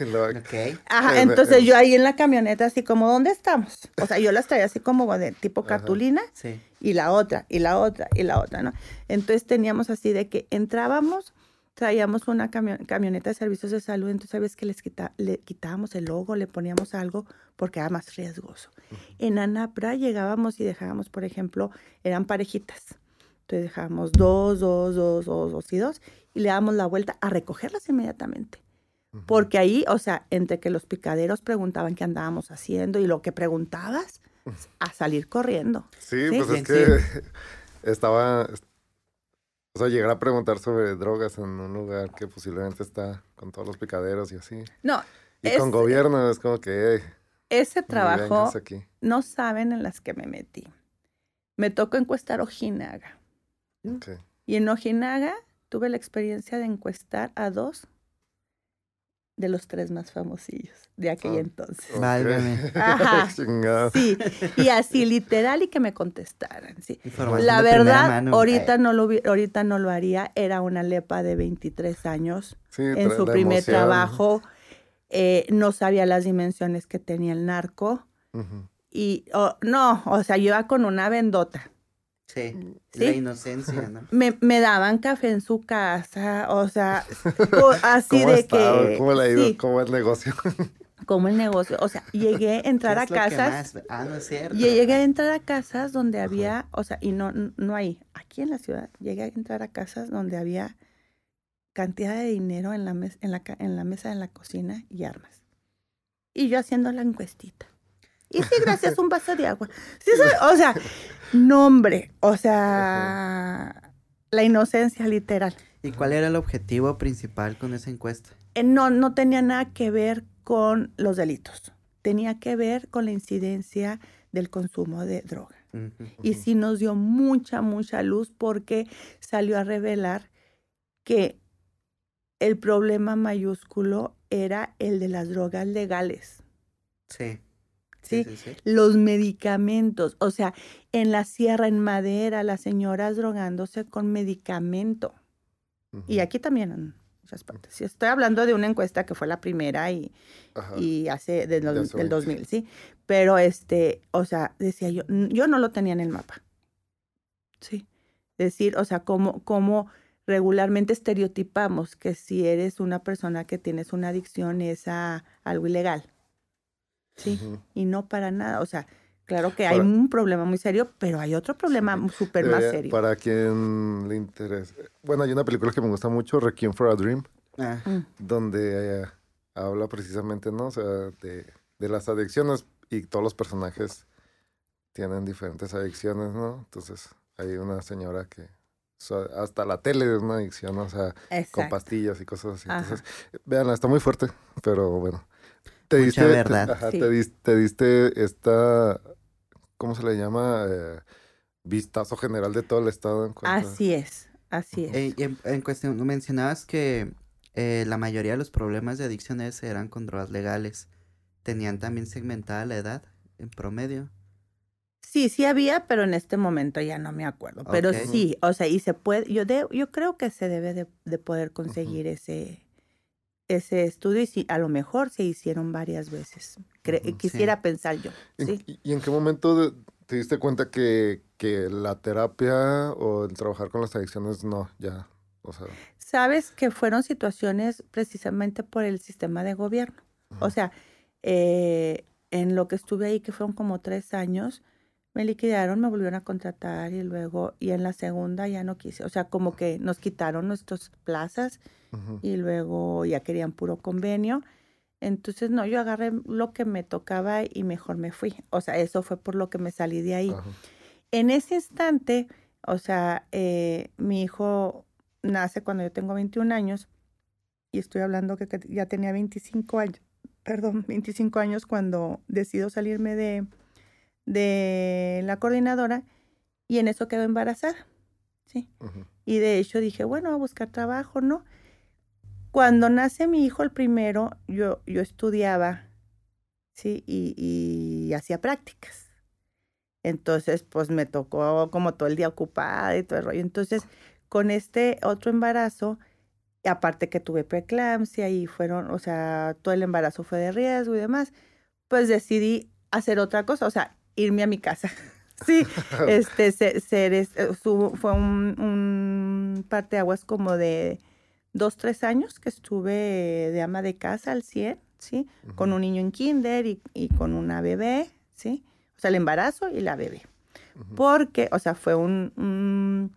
C: Ajá, entonces yo ahí en la camioneta así como, ¿dónde estamos? O sea, yo las traía así como de tipo cartulina
B: sí.
C: y la otra, y la otra, y la otra, ¿no? Entonces teníamos así de que entrábamos, traíamos una camioneta de servicios de salud, entonces sabes que les quita, le quitábamos el logo, le poníamos algo porque era más riesgoso. En Anapra llegábamos y dejábamos, por ejemplo, eran parejitas. Entonces dejábamos dos, dos, dos, dos, dos y dos y le damos la vuelta a recogerlas inmediatamente. Porque ahí, o sea, entre que los picaderos preguntaban qué andábamos haciendo y lo que preguntabas, a salir corriendo.
A: Sí, pues es que estaba, o sea, llegar a preguntar sobre drogas en un lugar que posiblemente está con todos los picaderos y así.
C: No.
A: Y con gobierno es como que...
C: ese trabajo, no saben en las que me metí. Me tocó encuestar Ojinaga. Y en Ojinaga tuve la experiencia de encuestar a dos de los tres más famosillos de aquel ah, entonces. Ajá. sí, y así literal y que me contestaran, sí. La verdad, ahorita no lo ahorita no lo haría, era una lepa de 23 años en su primer trabajo. Eh, no sabía las dimensiones que tenía el narco. Y oh, no, o sea, yo iba con una vendota.
B: Sí, la inocencia, ¿no?
C: Me, me, daban café en su casa, o sea, así de que...
A: ¿Cómo le ha ido? ¿Cómo el negocio?
C: Como el negocio, o sea, llegué a entrar a casas...
B: Ah, no es cierto.
C: Llegué a entrar a casas donde había, o sea, y no, no ahí, aquí en la ciudad, llegué a entrar a casas donde había cantidad de dinero en la, en la, en la mesa de la cocina y armas. Y yo haciendo la encuestita. Y sí, gracias, un vaso de agua. Sí, o sea, nombre, o sea, la inocencia literal.
B: ¿Y cuál era el objetivo principal con esa encuesta?
C: Eh, no, no tenía nada que ver con los delitos. Tenía que ver con la incidencia del consumo de droga. Y sí nos dio mucha, mucha luz porque salió a revelar que el problema mayúsculo era el de las drogas legales.
B: Sí.
C: ¿Sí? Los medicamentos, o sea, en la sierra, en madera, las señoras drogándose con medicamento. Y aquí también en muchas partes. estoy hablando de una encuesta que fue la primera y, y hace del, del 2000, ¿sí? Pero este, o sea, decía yo, yo no lo tenía en el mapa. Sí. Decir, o sea, cómo, cómo regularmente estereotipamos que si eres una persona que tienes una adicción es a algo ilegal. Sí. Y no para nada. O sea, claro que hay un problema muy serio, pero hay otro problema súper más eh, serio.
A: Para quien le interese. Bueno, hay una película que me gusta mucho, Requiem for a Dream, ah. mm. donde eh, habla precisamente, ¿no? O sea, de, de las adicciones y todos los personajes tienen diferentes adicciones, ¿no? Entonces, hay una señora que hasta la tele es una adicción, o sea, con pastillas y cosas así. Entonces, véanla, está muy fuerte, pero bueno. Te diste,
B: verdad.
A: te, diste, esta, ¿cómo se le llama? Eh, vistazo general de todo el estado. En
C: Así es, así es.
B: Eh, en, en, cuestión, mencionabas que eh, la mayoría de los problemas de adicciones eran con drogas legales. ¿Tenían también segmentada la edad en promedio?
C: Sí, sí había, pero en este momento ya no me acuerdo. Pero sí, o sea, y se puede, yo, de, yo creo que se debe de, poder conseguir ese, ese estudio y si, a lo mejor se hicieron varias veces. quisiera pensar yo.
A: ¿Y en qué momento te diste cuenta que, que la terapia o el trabajar con las adicciones no, ya, o sea...
C: Sabes que fueron situaciones precisamente por el sistema de gobierno. O sea, eh, en lo que estuve ahí, que fueron como tres años, me liquidaron, me volvieron a contratar y luego, y en la segunda ya no quise, o sea, como que nos quitaron nuestras plazas y luego ya querían puro convenio. Entonces, no, yo agarré lo que me tocaba y mejor me fui. O sea, eso fue por lo que me salí de ahí. En ese instante, o sea, eh, mi hijo nace cuando yo tengo 21 años y estoy hablando que ya tenía 25 años, perdón, 25 años cuando decido salirme de, de la coordinadora y en eso quedó embarazada. ¿sí? Y de hecho dije, bueno, a buscar trabajo, ¿no? Cuando nace mi hijo el primero, yo, yo estudiaba, ¿sí? Y, y hacía prácticas. Entonces, pues me tocó como todo el día ocupada y todo el rollo. Entonces, con este otro embarazo, aparte que tuve preeclampsia y fueron, o sea, todo el embarazo fue de riesgo y demás, pues decidí hacer otra cosa. O sea, irme a mi casa. Sí, este, ser, eh, fue un, un parteaguas como de dos, tres años que estuve de ama de casa al 100, ¿sí? Con un niño en kinder y, con una bebé, ¿sí? O sea, el embarazo y la bebé. Porque, o sea, fue un, un,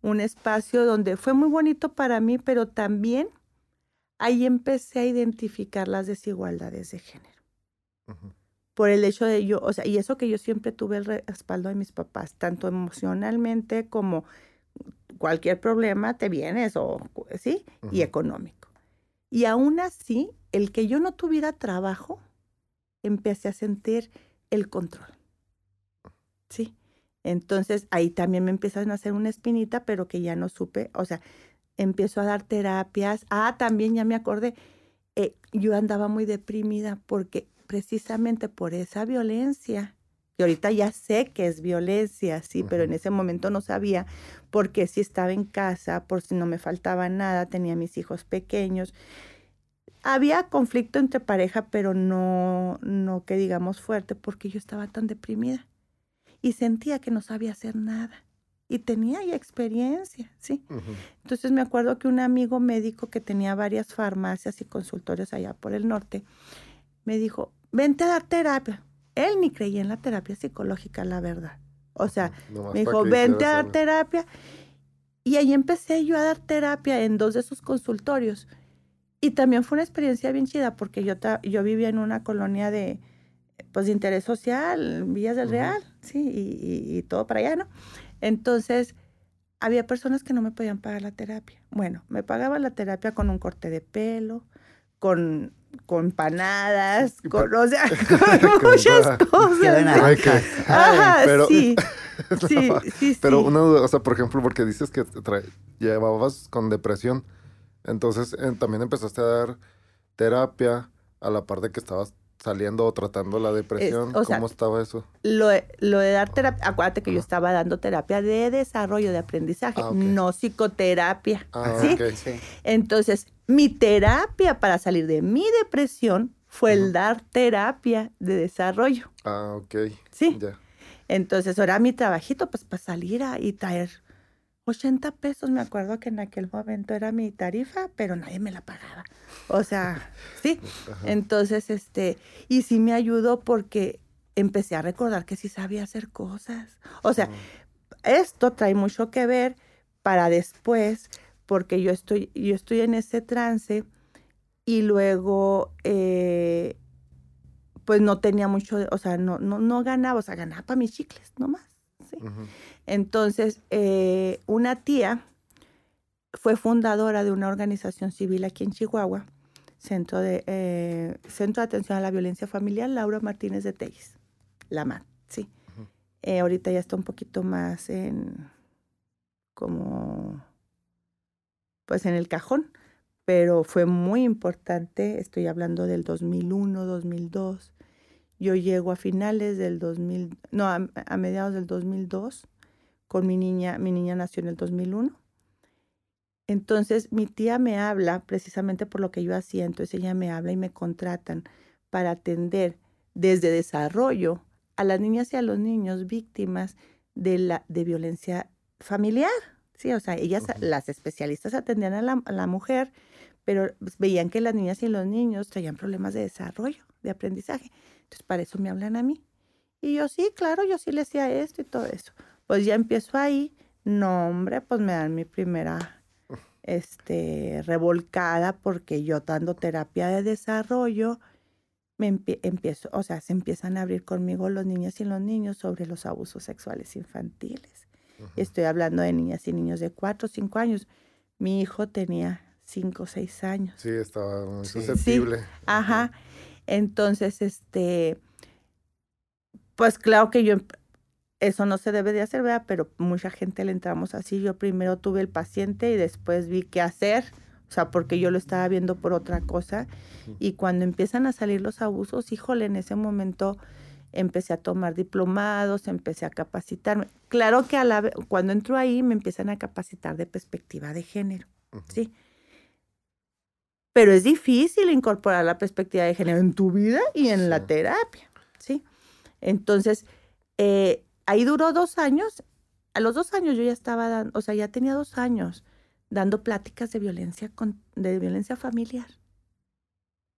C: un, espacio donde fue muy bonito para mí, pero también ahí empecé a identificar las desigualdades de género por el hecho de yo, o sea, y eso que yo siempre tuve el respaldo de mis papás, tanto emocionalmente como cualquier problema te vienes, o, ¿sí? Y económico. Y aún así, el que yo no tuviera trabajo, empecé a sentir el control. ¿Sí? Entonces ahí también me empiezan a hacer una espinita, pero que ya no supe, o sea, empiezo a dar terapias. Ah, también ya me acordé, eh, yo andaba muy deprimida porque precisamente por esa violencia. Y ahorita ya sé que es violencia, sí, pero en ese momento no sabía porque si estaba en casa, por si no me faltaba nada, tenía mis hijos pequeños. Había conflicto entre pareja, pero no, no que digamos fuerte, porque yo estaba tan deprimida y sentía que no sabía hacer nada y tenía ya experiencia, ¿sí? Entonces me acuerdo que un amigo médico que tenía varias farmacias y consultorios allá por el norte, me dijo, vente a dar terapia. Él ni creía en la terapia psicológica, la verdad. O sea, me dijo, vente a dar terapia. Y ahí empecé yo a dar terapia en dos de sus consultorios. Y también fue una experiencia bien chida porque yo, yo vivía en una colonia de, pues, de interés social, Villas del Real, sí, y, y, todo para allá, ¿no? Entonces, había personas que no me podían pagar la terapia. Bueno, me pagaban la terapia con un corte de pelo, con con empanadas, con, o sea, con muchas cosas. Ajá,
A: pero,
C: sí. sí, sí,
A: Pero una duda, o sea, por ejemplo, porque dices que llevabas con depresión, entonces eh, también empezaste a dar terapia a la par de que estabas saliendo o tratando la depresión. ¿Cómo estaba eso?
C: Lo, lo, de dar terapia, acuérdate que yo estaba dando terapia de desarrollo de aprendizaje, ah, no psicoterapia. Ah, ¿sí? Entonces, mi terapia para salir de mi depresión fue el dar terapia de desarrollo.
A: Ah, ok.
C: Sí. Entonces, ahora mi trabajito, pues para salir a, y traer 80 pesos, me acuerdo que en aquel momento era mi tarifa, pero nadie me la pagaba. O sea, sí. Entonces, este, y sí me ayudó porque empecé a recordar que sí sabía hacer cosas. O sea, esto trae mucho que ver para después, porque yo estoy, yo estoy en ese trance y luego, eh, pues no tenía mucho, o sea, no, no, no ganaba, o sea, ganaba para mis chicles, nomás. ¿sí? Entonces, eh, una tía fue fundadora de una organización civil aquí en Chihuahua, Centro de, eh, Centro de Atención a la Violencia Familiar, Laura Martínez de Teis, la MAT, sí. Ahorita ya está un poquito más en, como, pues en el cajón, pero fue muy importante, estoy hablando del 2001, 2002. Yo llego a finales del 2000, no, a mediados del 2002 con mi niña, mi niña nació en el 2001. Entonces mi tía me habla precisamente por lo que yo hacía, entonces ella me habla y me contratan para atender desde desarrollo a las niñas y a los niños víctimas de, la, de violencia familiar. Sí, o sea, ellas, las especialistas atendían a la, a la mujer, pero pues, veían que las niñas y los niños traían problemas de desarrollo, de aprendizaje. Entonces, para eso me hablan a mí. Y yo sí, claro, yo sí le decía esto y todo eso. Pues ya empiezo ahí, no hombre, pues me dan mi primera este, revolcada porque yo dando terapia de desarrollo, me empiezo, o sea, se empiezan a abrir conmigo los niños y los niños sobre los abusos sexuales infantiles. Estoy hablando de niñas y niños de 4 o 5 años. Mi hijo tenía 5 o 6 años.
A: Sí, estaba muy susceptible.
C: Ajá. Entonces, este, pues claro que yo eso no se debe de hacer, ¿verdad? Pero mucha gente le entramos así. Yo primero tuve el paciente y después vi qué hacer, o sea, porque yo lo estaba viendo por otra cosa. Y cuando empiezan a salir los abusos, híjole, en ese momento empecé a tomar diplomados, empecé a capacitarme. Claro que a la, cuando entro ahí me empiezan a capacitar de perspectiva de género, ¿sí? Pero es difícil incorporar la perspectiva de género en tu vida y en la terapia, ¿sí? Entonces, eh, ahí duró dos años. A los dos años yo ya estaba dando, o sea, ya tenía dos años dando pláticas de violencia, con, de violencia familiar.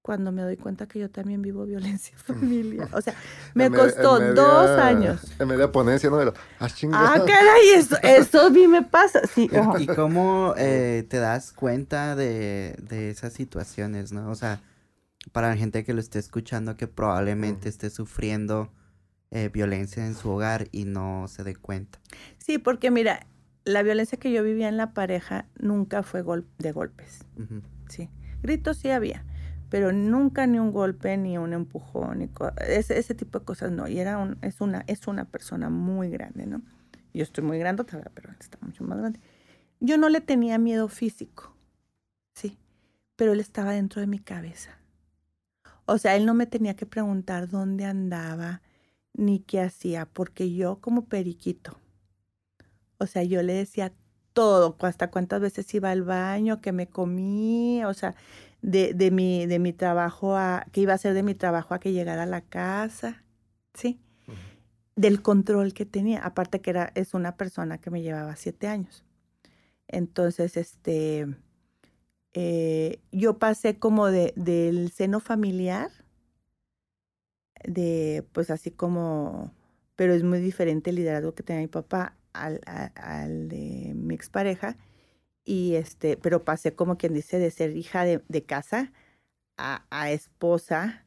C: Cuando me doy cuenta que yo también vivo violencia familiar. O sea, me costó dos años.
A: En media ponencia, ¿no? ah,
C: ah, caray, esto, esto a mí me pasa. Sí,
B: ¿Y cómo eh, te das cuenta de, de, esas situaciones, no? O sea, para la gente que lo esté escuchando que probablemente esté sufriendo eh, violencia en su hogar y no se dé cuenta.
C: Sí, porque mira, la violencia que yo vivía en la pareja nunca fue de golpes. Sí, gritos sí había, pero nunca ni un golpe, ni un empujón, ni ese, ese, tipo de cosas no. Y era un, es, una, es una persona muy grande, ¿no? Yo estoy muy grande, pero él está mucho más grande. Yo no le tenía miedo físico, sí, pero él estaba dentro de mi cabeza. O sea, él no me tenía que preguntar dónde andaba, ni qué hacía, porque yo como periquito, o sea, yo le decía todo, hasta cuántas veces iba al baño, que me comí, o sea, de, de, mi, de mi trabajo a, que iba a hacer de mi trabajo a que llegara a la casa, ¿sí? Del control que tenía, aparte que era, es una persona que me llevaba siete años. Entonces, este, eh, yo pasé como de, del seno familiar de, pues así como, pero es muy diferente el liderazgo que tenía mi papá al, al de mi expareja. Y este, pero pasé como quien dice de ser hija de, de casa a, a esposa.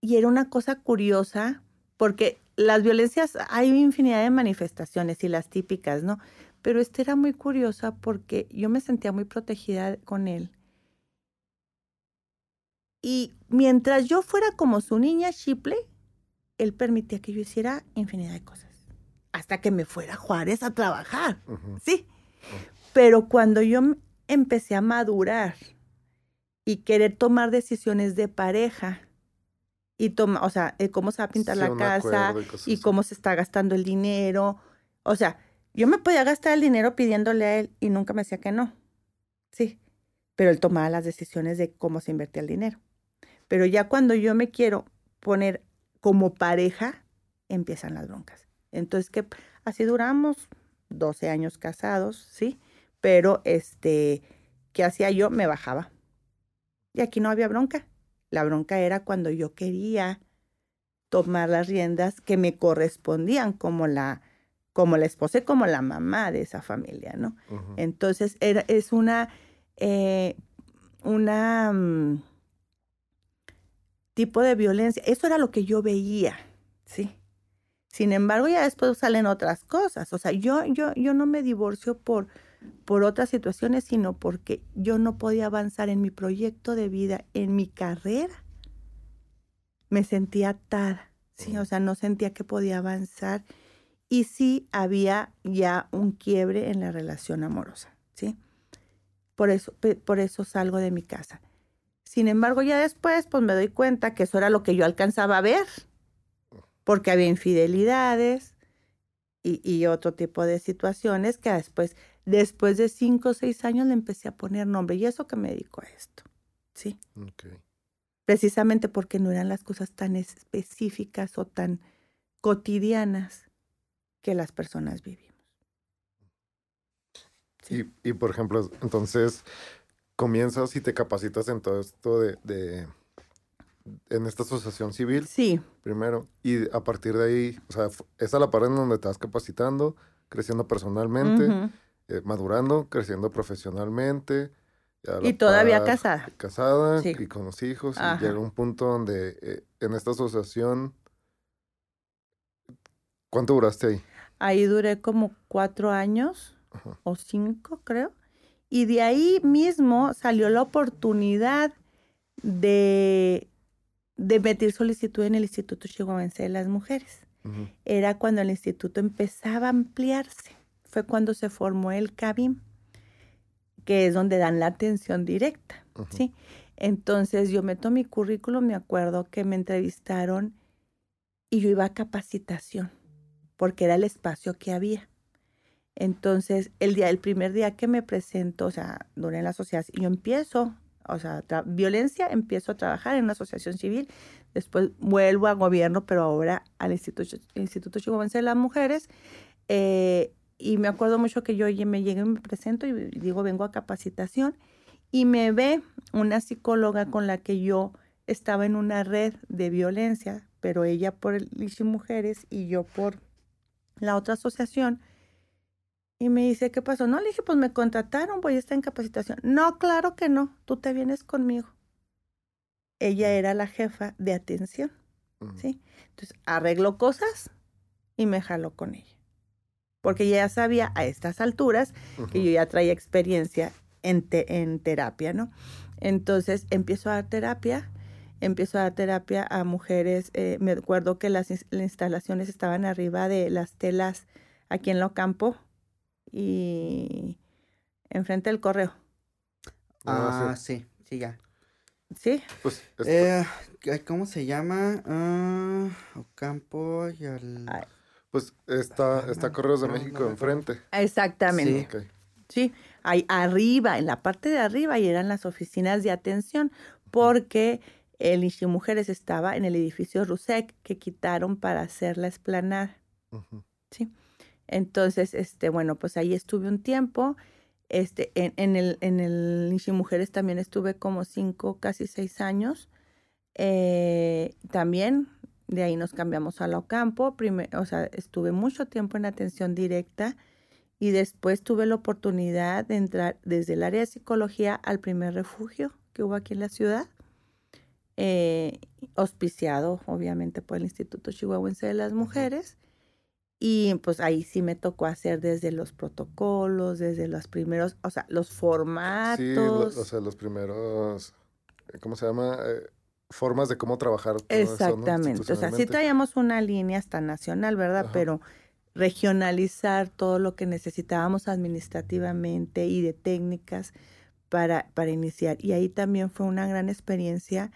C: Y era una cosa curiosa porque las violencias, hay infinidad de manifestaciones y las típicas, ¿no? Pero esta era muy curiosa porque yo me sentía muy protegida con él y mientras yo fuera como su niña Shipley, él permitía que yo hiciera infinidad de cosas. Hasta que me fuera a Juárez a trabajar. Sí. Pero cuando yo empecé a madurar y querer tomar decisiones de pareja, y toma, o sea, cómo se va a pintar la casa y, cómo se está gastando el dinero. O sea, yo me podía gastar el dinero pidiéndole a él y nunca me decía que no. Sí, pero él tomaba las decisiones de cómo se invertía el dinero. Pero ya cuando yo me quiero poner como pareja, empiezan las broncas. Entonces, que así duramos 12 años casados, ¿sí? Pero, este, ¿qué hacía yo? Me bajaba. Y aquí no había bronca. La bronca era cuando yo quería tomar las riendas que me correspondían como la, como la esposa y como la mamá de esa familia, ¿no? Entonces, era, es una, eh, una mm, tipo de violencia. Eso era lo que yo veía, ¿sí? Sin embargo, ya después salen otras cosas. O sea, yo, yo, yo no me divorcio por, por otras situaciones, sino porque yo no podía avanzar en mi proyecto de vida, en mi carrera. Me sentía atada, ¿sí? O sea, no sentía que podía avanzar. Y sí había ya un quiebre en la relación amorosa, ¿sí? Por eso, por eso salgo de mi casa. Sin embargo, ya después, pues me doy cuenta que eso era lo que yo alcanzaba a ver, porque había infidelidades y, otro tipo de situaciones que después, después de cinco o seis años le empecé a poner nombre y eso que me dedico a esto, ¿sí? Precisamente porque no eran las cosas tan específicas o tan cotidianas que las personas vivimos.
A: Y, y, por ejemplo, entonces comienzas y te capacitas en todo esto de en esta asociación civil.
C: Sí.
A: Primero. Y a partir de ahí, o sea, esa es la parte en donde te vas capacitando, creciendo personalmente, eh, madurando, creciendo profesionalmente.
C: Y todavía casada.
A: Casada y con los hijos. Y llega un punto donde eh, en esta asociación, ¿cuánto duraste ahí?
C: Ahí duré como cuatro años o cinco, creo. Y de ahí mismo salió la oportunidad de de meter solicitud en el Instituto Chihuahuense de las Mujeres. Era cuando el instituto empezaba a ampliarse. Fue cuando se formó el CABIM, que es donde dan la atención directa, ¿sí? Entonces yo meto mi currículum, me acuerdo que me entrevistaron y yo iba a capacitación, porque era el espacio que había. Entonces, el día, el primer día que me presento, o sea, duré en la sociedad, yo empiezo o sea, violencia, empiezo a trabajar en una asociación civil, después vuelvo a gobierno, pero ahora al Instituto, Instituto Chihuahuense de las Mujeres. Eh, y me acuerdo mucho que yo me llegué y me presento y digo, vengo a capacitación y me ve una psicóloga con la que yo estaba en una red de violencia, pero ella por el Lichi Mujeres y yo por la otra asociación. Y me dice, ¿qué pasó? No, le dije, pues me contrataron, voy a estar en capacitación. No, claro que no, tú te vienes conmigo. Ella era la jefa de atención, ¿sí? Entonces, arregló cosas y me jaló con ella. Porque ya sabía a estas alturas que yo ya traía experiencia en, en terapia, ¿no? Entonces, empiezo a dar terapia, empiezo a dar terapia a mujeres. Eh, me acuerdo que las, las instalaciones estaban arriba de las telas aquí en Locampo, y enfrente del correo.
B: Ah, ah sí. sí, ya.
C: ¿Sí?
B: Pues, eh, ¿Cómo se llama? Uh, Ocampo y al...
A: Pues está, está Correos de México enfrente.
C: Exactamente. Sí. sí, ahí arriba, en la parte de arriba, y eran las oficinas de atención, porque el Inchi Mujeres estaba en el edificio Rusek que quitaron para hacer la esplanada. Sí. Entonces, este, bueno, pues ahí estuve un tiempo. Este, en, en el, en el Mujeres también estuve como cinco, casi seis años. Eh, también de ahí nos cambiamos a la Ocampo. o sea, estuve mucho tiempo en atención directa y después tuve la oportunidad de entrar desde el área de psicología al primer refugio que hubo aquí en la ciudad, eh, auspiciado obviamente por el Instituto Chihuahuense de las Mujeres. Y pues ahí sí me tocó hacer desde los protocolos, desde los primeros, o sea, los formatos. Sí,
A: o sea, los primeros, eh, ¿cómo se llama? Eh, formas de cómo trabajar.
C: Exactamente. o sea, sí traíamos una línea hasta nacional, ¿verdad? Pero regionalizar todo lo que necesitábamos administrativamente y de técnicas para, para iniciar. Y ahí también fue una gran experiencia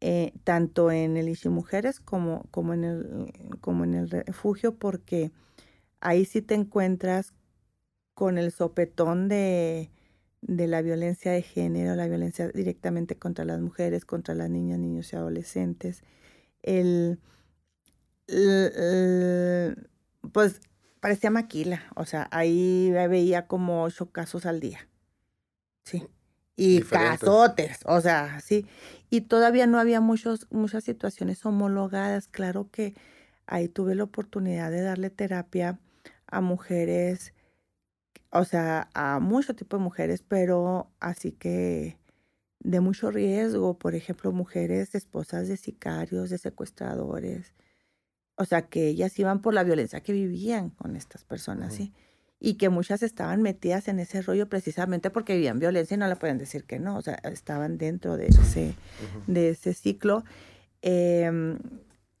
C: eh, tanto en el Ishi Mujeres como, como, en el, como en el refugio, porque ahí sí te encuentras con el sopetón de, de la violencia de género, la violencia directamente contra las mujeres, contra las niñas, niños y adolescentes, el, pues parecía maquila, o sea, ahí veía como ocho casos al día. Sí. Y casotes, o sea, sí. Y todavía no había muchos, muchas situaciones homologadas. Claro que ahí tuve la oportunidad de darle terapia a mujeres, o sea, a mucho tipo de mujeres, pero así que de mucho riesgo, por ejemplo, mujeres esposas de sicarios, de secuestradores, o sea, que ellas iban por la violencia que vivían con estas personas, ¿sí? Y que muchas estaban metidas en ese rollo precisamente porque vivían violencia y no le pueden decir que no, o sea, estaban dentro de ese, de ese ciclo. Em,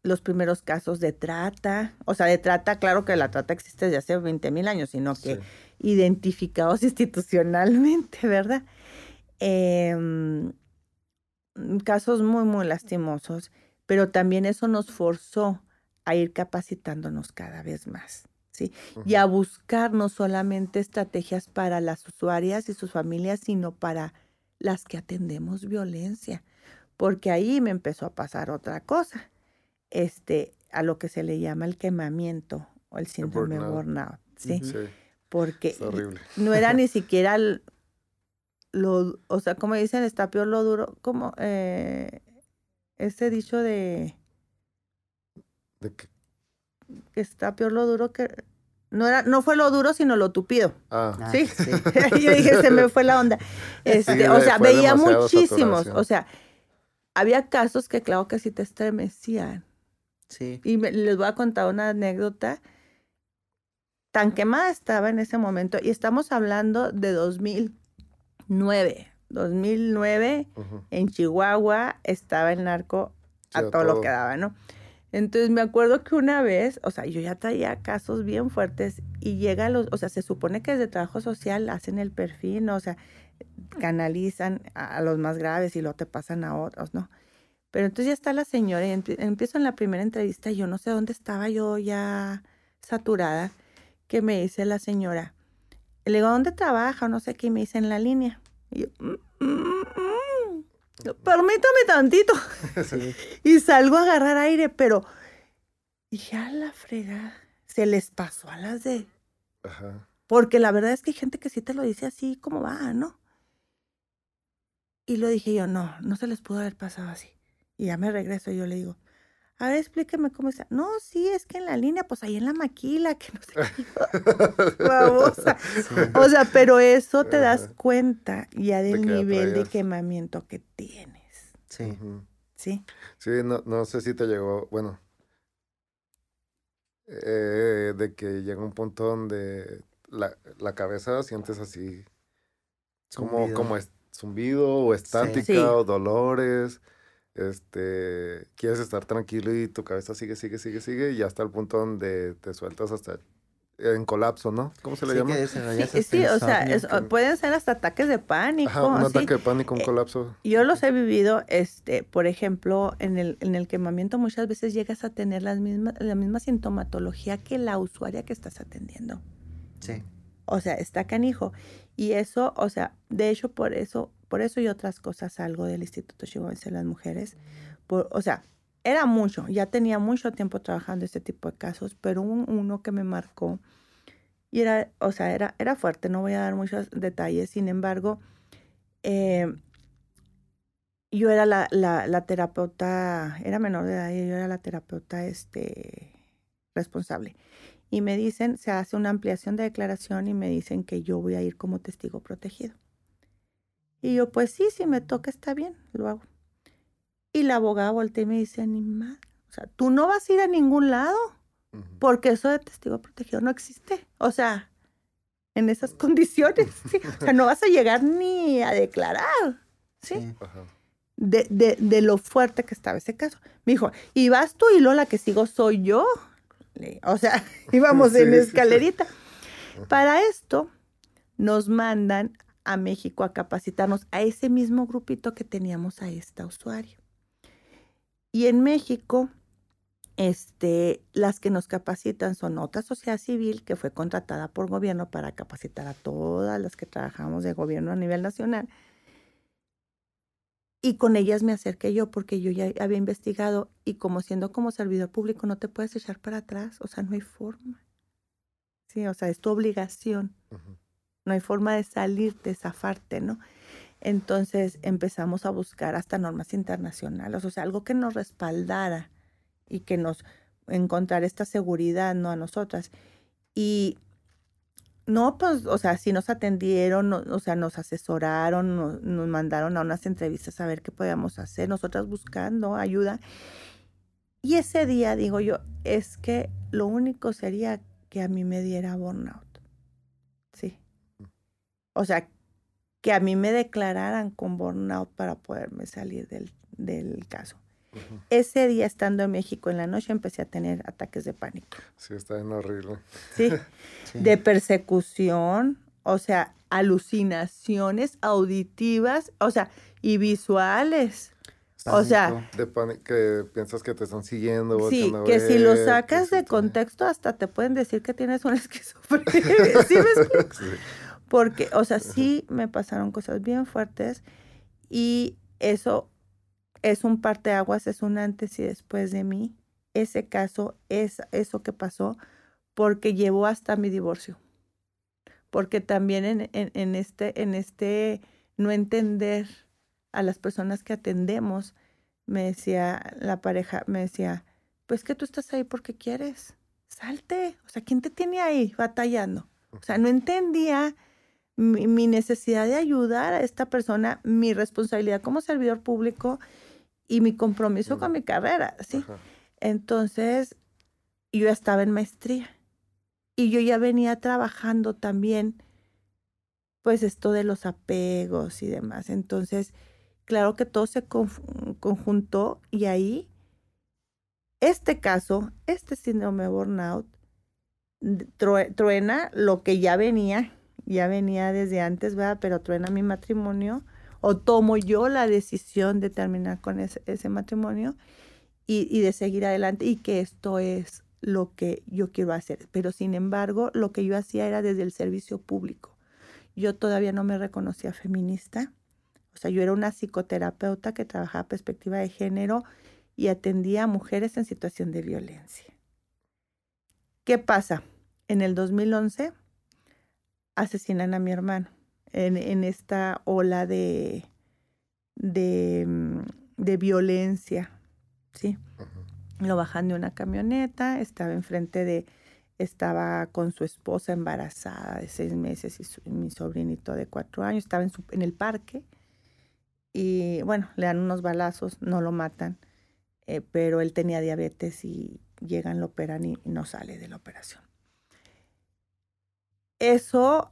C: los primeros casos de trata, o sea, de trata, claro que la trata existe desde hace 20 mil años, sino que identificados institucionalmente, ¿verdad? Em, casos muy, muy lastimosos, pero también eso nos forzó a ir capacitándonos cada vez más, ¿sí? Y a buscar no solamente estrategias para las usuarias y sus familias, sino para las que atendemos violencia, porque ahí me empezó a pasar otra cosa, este, a lo que se le llama el quemamiento o el síndrome burnout, ¿sí? Porque no era ni siquiera lo, o sea, como dicen, está peor lo duro, como eh, ese dicho de
A: ¿De qué?
C: Que está peor lo duro que... No, era, no fue lo duro, sino lo tupido. Ah. ah ¿Sí? Yo dije, se me fue la onda. Este, o sea, veía muchísimos. O sea, había casos que claro que sí te estremecían. Sí. Y les voy a contar una anécdota. Tan quemada estaba en ese momento. Y estamos hablando de 2009. 2009, en Chihuahua, estaba el narco a todo, todo, lo que daba, ¿no? Entonces me acuerdo que una vez, o sea, yo ya traía casos bien fuertes y llega los, o sea, se supone que desde trabajo social hacen el perfil, ¿no? o sea, canalizan a, los más graves y luego te pasan a otros, ¿no? Pero entonces ya está la señora y empiezo en la primera entrevista y yo no sé dónde estaba yo ya saturada, que me dice la señora, le digo, ¿dónde trabaja? No sé qué, me dice en la línea. Y yo, mm, mm, mm, permítame tantito. y salgo a agarrar aire, pero ya la frega se les pasó a las de... Ajá. Porque la verdad es que hay gente que sí te lo dice así como va, ¿no? Y lo dije yo, no, no se les pudo haber pasado así. Y ya me regreso y yo le digo, a ver, explíqueme cómo está. No, sí, es que en la línea, pues ahí en la maquila, que no sé qué. O sea, pero eso te das cuenta ya del nivel de quemamiento que tienes. Sí. Sí.
A: Sí, no, no sé si te llegó, bueno, eh, de que llega un punto donde la, la cabeza sientes así como, como zumbido o estática o dolores este, quieres estar tranquilo y tu cabeza sigue, sigue, sigue, sigue, y hasta el punto donde te sueltas hasta en colapso, ¿no? ¿Cómo se le llama?
C: sí, sí o sea, pueden ser hasta ataques de pánico.
A: un ataque de pánico, un eh, colapso.
C: yo los he vivido, este, por ejemplo, en el, en el quemamiento muchas veces llegas a tener las mismas, la misma sintomatología que la usuaria que estás atendiendo. Sí. O sea, está canijo. Y eso, o sea, de hecho, por eso por eso y otras cosas algo del Instituto Chihuahuense de las Mujeres. o sea, era mucho, ya tenía mucho tiempo trabajando este tipo de casos, pero uno que me marcó y era, o sea, era, era fuerte, no voy a dar muchos detalles, sin embargo, eh, yo era la, la, terapeuta, era menor de edad y yo era la terapeuta este, responsable. Y me dicen, se hace una ampliación de declaración y me dicen que yo voy a ir como testigo protegido. Y yo, pues sí, si me toca está bien, lo hago. Y la abogada voltea y me dice, ni más, o sea, tú no vas a ir a ningún lado, porque eso de testigo protegido no existe. O sea, en esas condiciones, ¿sí? O sea, no vas a llegar ni a declarar, ¿sí? De, de, de, lo fuerte que estaba ese caso. Me dijo, y vas tú y lo la que sigo soy yo. O sea, íbamos en escalerita. Para esto, nos mandan a México a capacitarnos a ese mismo grupito que teníamos a esta usuario. Y en México, este, las que nos capacitan son otra sociedad civil que fue contratada por gobierno para capacitar a todas las que trabajamos de gobierno a nivel nacional. Y con ellas me acerqué yo porque yo ya había investigado y como siendo como servidor público no te puedes echar para atrás, o sea, no hay forma. Sí, o sea, es tu obligación. No hay forma de salirte, zafarte, ¿no? Entonces empezamos a buscar hasta normas internacionales, o sea, algo que nos respaldara y que nos encontrar esta seguridad, ¿no? A nosotras. Y no, pues, o sea, sí nos atendieron, o sea, nos asesoraron, nos, mandaron a unas entrevistas a ver qué podíamos hacer, nosotras buscando ayuda. Y ese día, digo yo, es que lo único sería que a mí me diera burnout. Sí. O sea, que a mí me declararan con burnout para poderme salir del, del caso. Ese día estando en México en la noche empecé a tener ataques de pánico.
A: Sí, está bien horrible.
C: Sí, de persecución, o sea, alucinaciones auditivas, o sea, y visuales. O sea,
A: de pánico, que piensas que te están siguiendo.
C: Sí, que si lo sacas de contexto hasta te pueden decir que tienes una esquizofrenia. ¿Sí me Porque, o sea, sí me pasaron cosas bien fuertes y eso es un parteaguas, es un antes y después de mí. Ese caso es eso que pasó porque llevó hasta mi divorcio. Porque también en, en, este, en este no entender a las personas que atendemos, me decía la pareja, me decía, pues que tú estás ahí porque quieres, salte. O sea, ¿quién te tiene ahí batallando? O sea, no entendía mi, mi necesidad de ayudar a esta persona, mi responsabilidad como servidor público y mi compromiso con mi carrera, ¿sí? Entonces, yo estaba en maestría y yo ya venía trabajando también, pues esto de los apegos y demás. Entonces, claro que todo se conjuntó y ahí, este caso, este síndrome burnout, truena lo que ya venía, ya venía desde antes, ¿verdad? Pero truena mi matrimonio o tomo yo la decisión de terminar con ese, matrimonio y, de seguir adelante y que esto es lo que yo quiero hacer. Pero sin embargo, lo que yo hacía era desde el servicio público. Yo todavía no me reconocía feminista. O sea, yo era una psicoterapeuta que trabajaba perspectiva de género y atendía a mujeres en situación de violencia. ¿Qué pasa? En el 2011 asesinan a mi hermano en, esta ola de, de, mm, de violencia, ¿sí? Lo bajan de una camioneta, estaba enfrente de, estaba con su esposa embarazada de seis meses y, mi sobrinito de cuatro años, estaba en, su, en el parque y bueno, le dan unos balazos, no lo matan, eh, pero él tenía diabetes y llegan, lo operan y no sale de la operación. Eso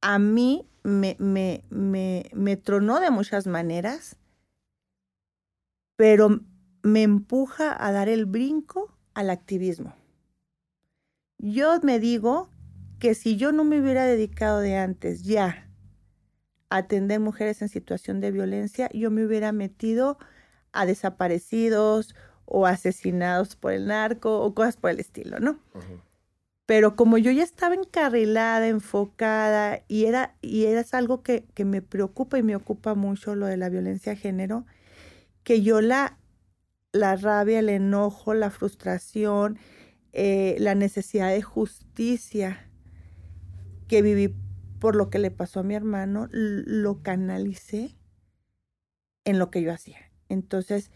C: a mí me, me, me, me tronó de muchas maneras, pero me empuja a dar el brinco al activismo. Yo me digo que si yo no me hubiera dedicado de antes ya a atender mujeres en situación de violencia, yo me hubiera metido a desaparecidos o asesinados por el narco o cosas por el estilo, ¿no? Pero como yo ya estaba encarrilada, enfocada, y era, y era algo que, me preocupa y me ocupa mucho lo de la violencia de género, que yo la, la rabia, el enojo, la frustración, eh, la necesidad de justicia que viví por lo que le pasó a mi hermano, lo canalicé en lo que yo hacía. Entonces,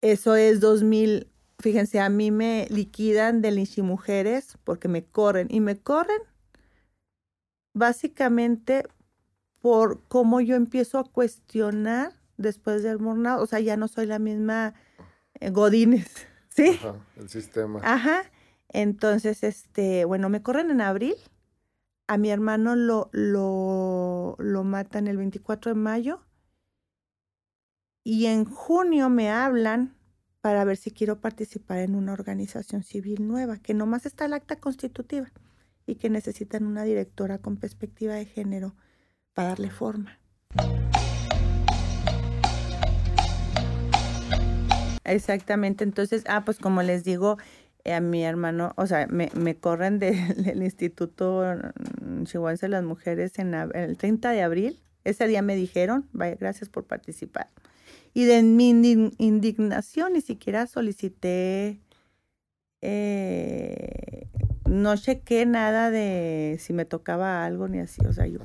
C: eso es 2000, fíjense, a mí me liquidan del Mujeres porque me corren y me corren básicamente por cómo yo empiezo a cuestionar después del burnout, o sea, ya no soy la misma eh, Godínez, ¿sí?
A: Ajá, el sistema.
C: Ajá. Entonces, este, bueno, me corren en abril. A mi hermano lo, lo, lo matan el 24 de mayo. Y en junio me hablan para ver si quiero participar en una organización civil nueva, que nomás está el acta constitutiva y que necesitan una directora con perspectiva de género para darle forma. Exactamente, entonces, ah, pues como les digo, eh, a mi hermano, o sea, me, me corren del Instituto Chihuahuense de las Mujeres en el 30 de abril. Ese día me dijeron, vaya, gracias por participar. Y de mi indignación ni siquiera solicité eh, no chequé nada de si me tocaba algo ni así, o sea, yo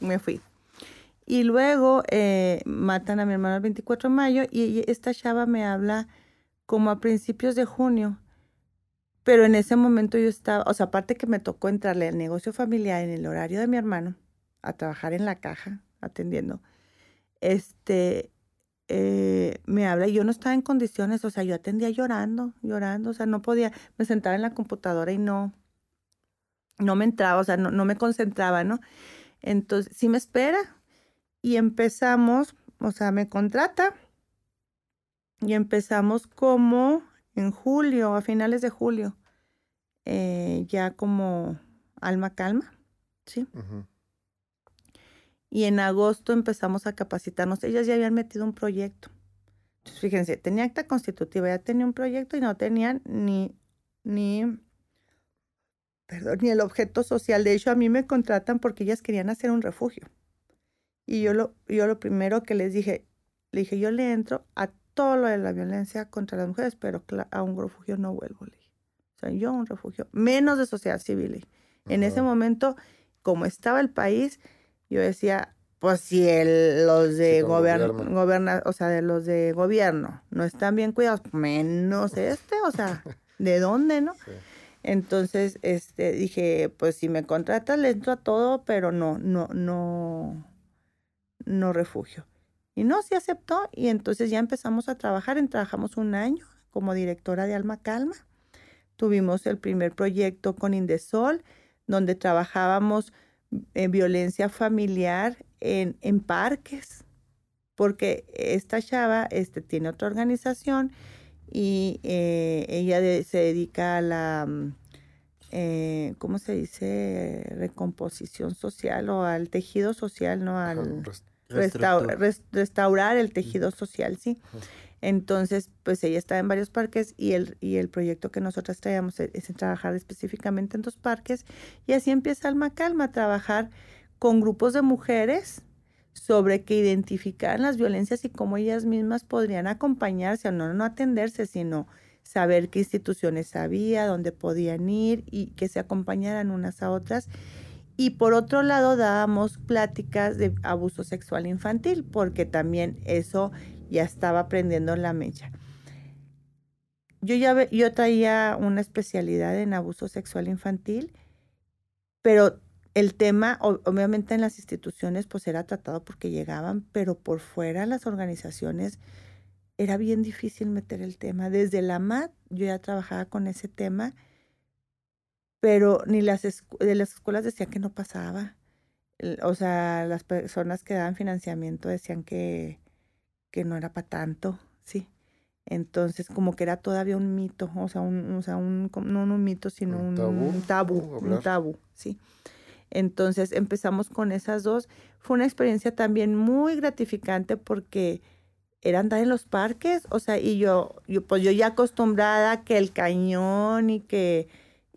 C: me fui. Y luego eh, matan a mi hermano el 24 de mayo y esta chava me habla como a principios de junio. Pero en ese momento yo estaba, o sea, aparte que me tocó entrarle al negocio familiar en el horario de mi hermano, a trabajar en la caja, atendiendo, este, eh, me habla y yo no estaba en condiciones, o sea, yo atendía llorando, llorando, o sea, no podía, me sentaba en la computadora y no, no me entraba, o sea, no, no me concentraba, ¿no? Entonces, sí me espera, y empezamos, o sea, me contrata y empezamos como en julio, a finales de julio, eh, ya como alma calma, ¿sí? Y en agosto empezamos a capacitarnos. Ellas ya habían metido un proyecto. Entonces, fíjense, tenía acta constitutiva, ya tenía un proyecto y no tenían ni, ni, perdón, ni el objeto social. De hecho, a mí me contratan porque ellas querían hacer un refugio. Y yo lo, yo lo primero que les dije, le dije, yo le entro a todo lo de la violencia contra las mujeres, pero a un refugio no vuelvo, le dije. O sea, yo a un refugio, menos de sociedad civil. En ese momento, como estaba el país, yo decía, pues si el, los de gobierno, o sea, de los de gobierno no están bien cuidados, menos este, o sea, ¿de dónde, no? Entonces, este, dije, pues si me contratas, le entro a todo, pero no, no, no, no refugio. Y no, sí aceptó y entonces ya empezamos a trabajar. trabajamos un año como directora de Alma Calma. Tuvimos el primer proyecto con Indesol, donde trabajábamos en violencia familiar en, en parques, porque esta chava este, tiene otra organización y eh, ella se dedica a la, mm, eh, ¿cómo se dice? Recomposición social o al tejido social, ¿no? Al, restaurar el tejido social, ¿sí? Entonces, pues ella está en varios parques y el, y el proyecto que nosotros traíamos es, trabajar específicamente en dos parques. Y así empieza Alma Calma a trabajar con grupos de mujeres sobre que identificaran las violencias y cómo ellas mismas podrían acompañarse, o no, no atenderse, sino saber qué instituciones había, dónde podían ir y que se acompañaran unas a otras. Y por otro lado dábamos pláticas de abuso sexual infantil, porque también eso ya estaba prendiendo la mecha. Yo ya yo traía una especialidad en abuso sexual infantil, pero el tema, obviamente en las instituciones, pues era tratado porque llegaban, pero por fuera las organizaciones era bien difícil meter el tema. Desde la MAT yo ya trabajaba con ese tema pero ni las, de las escuelas decían que no pasaba. O sea, las personas que daban financiamiento decían que, que no era para tanto, sí. Entonces, como que era todavía un mito, o sea, un, o sea, un, no un mito, sino un tabú, un tabú, sí. Entonces empezamos con esas dos. Fue una experiencia también muy gratificante porque era andar en los parques, o sea, y yo, yo pues yo ya acostumbrada que el cañón y que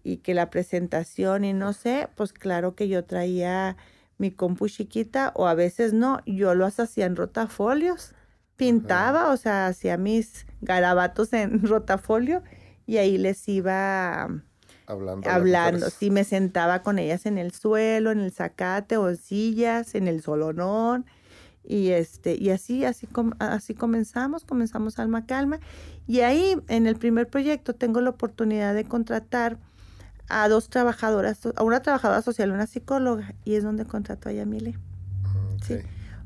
C: y que la presentación y no sé, pues claro que yo traía mi compu chiquita o a veces no, yo lo hacía en rotafolios, pintaba, o sea, hacía mis garabatos en rotafolio y ahí les iba hablando, hablando. sí, me sentaba con ellas en el suelo, en el zacate o en sillas, en el solonón y este y así así así comenzamos comenzamos alma calma y ahí en el primer proyecto tengo la oportunidad de contratar a dos trabajadoras, a una trabajadora social y una psicóloga, y es donde contrató a Yamile. Sí.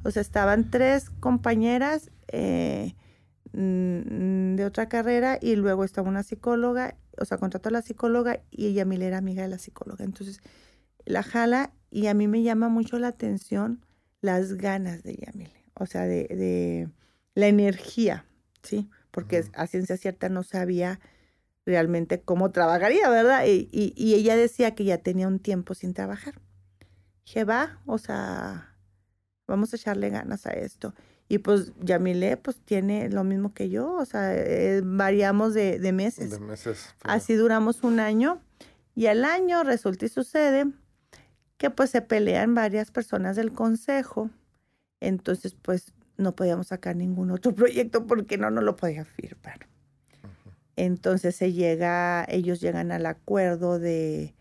C: O sea, estaban tres compañeras eh, mm, de otra carrera y luego estaba una psicóloga, o sea, contrató a la psicóloga y Yamile era amiga de la psicóloga. Entonces, la jala y a mí me llama mucho la atención las ganas de Yamile, o sea, de, de la energía, ¿sí? Porque a ciencia cierta no sabía realmente cómo trabajaría, ¿verdad? Y, y, ella decía que ya tenía un tiempo sin trabajar. Va, o sea, vamos a echarle ganas a esto. Y pues Yamile, pues tiene lo mismo que yo, o sea, eh, variamos de, de, meses.
A: De meses.
C: Así duramos un año. Y al año resulta y sucede que pues se pelean varias personas del consejo. Entonces, pues no podíamos sacar ningún otro proyecto porque no nos lo podía firmar. Entonces se llega, ellos llegan al acuerdo de,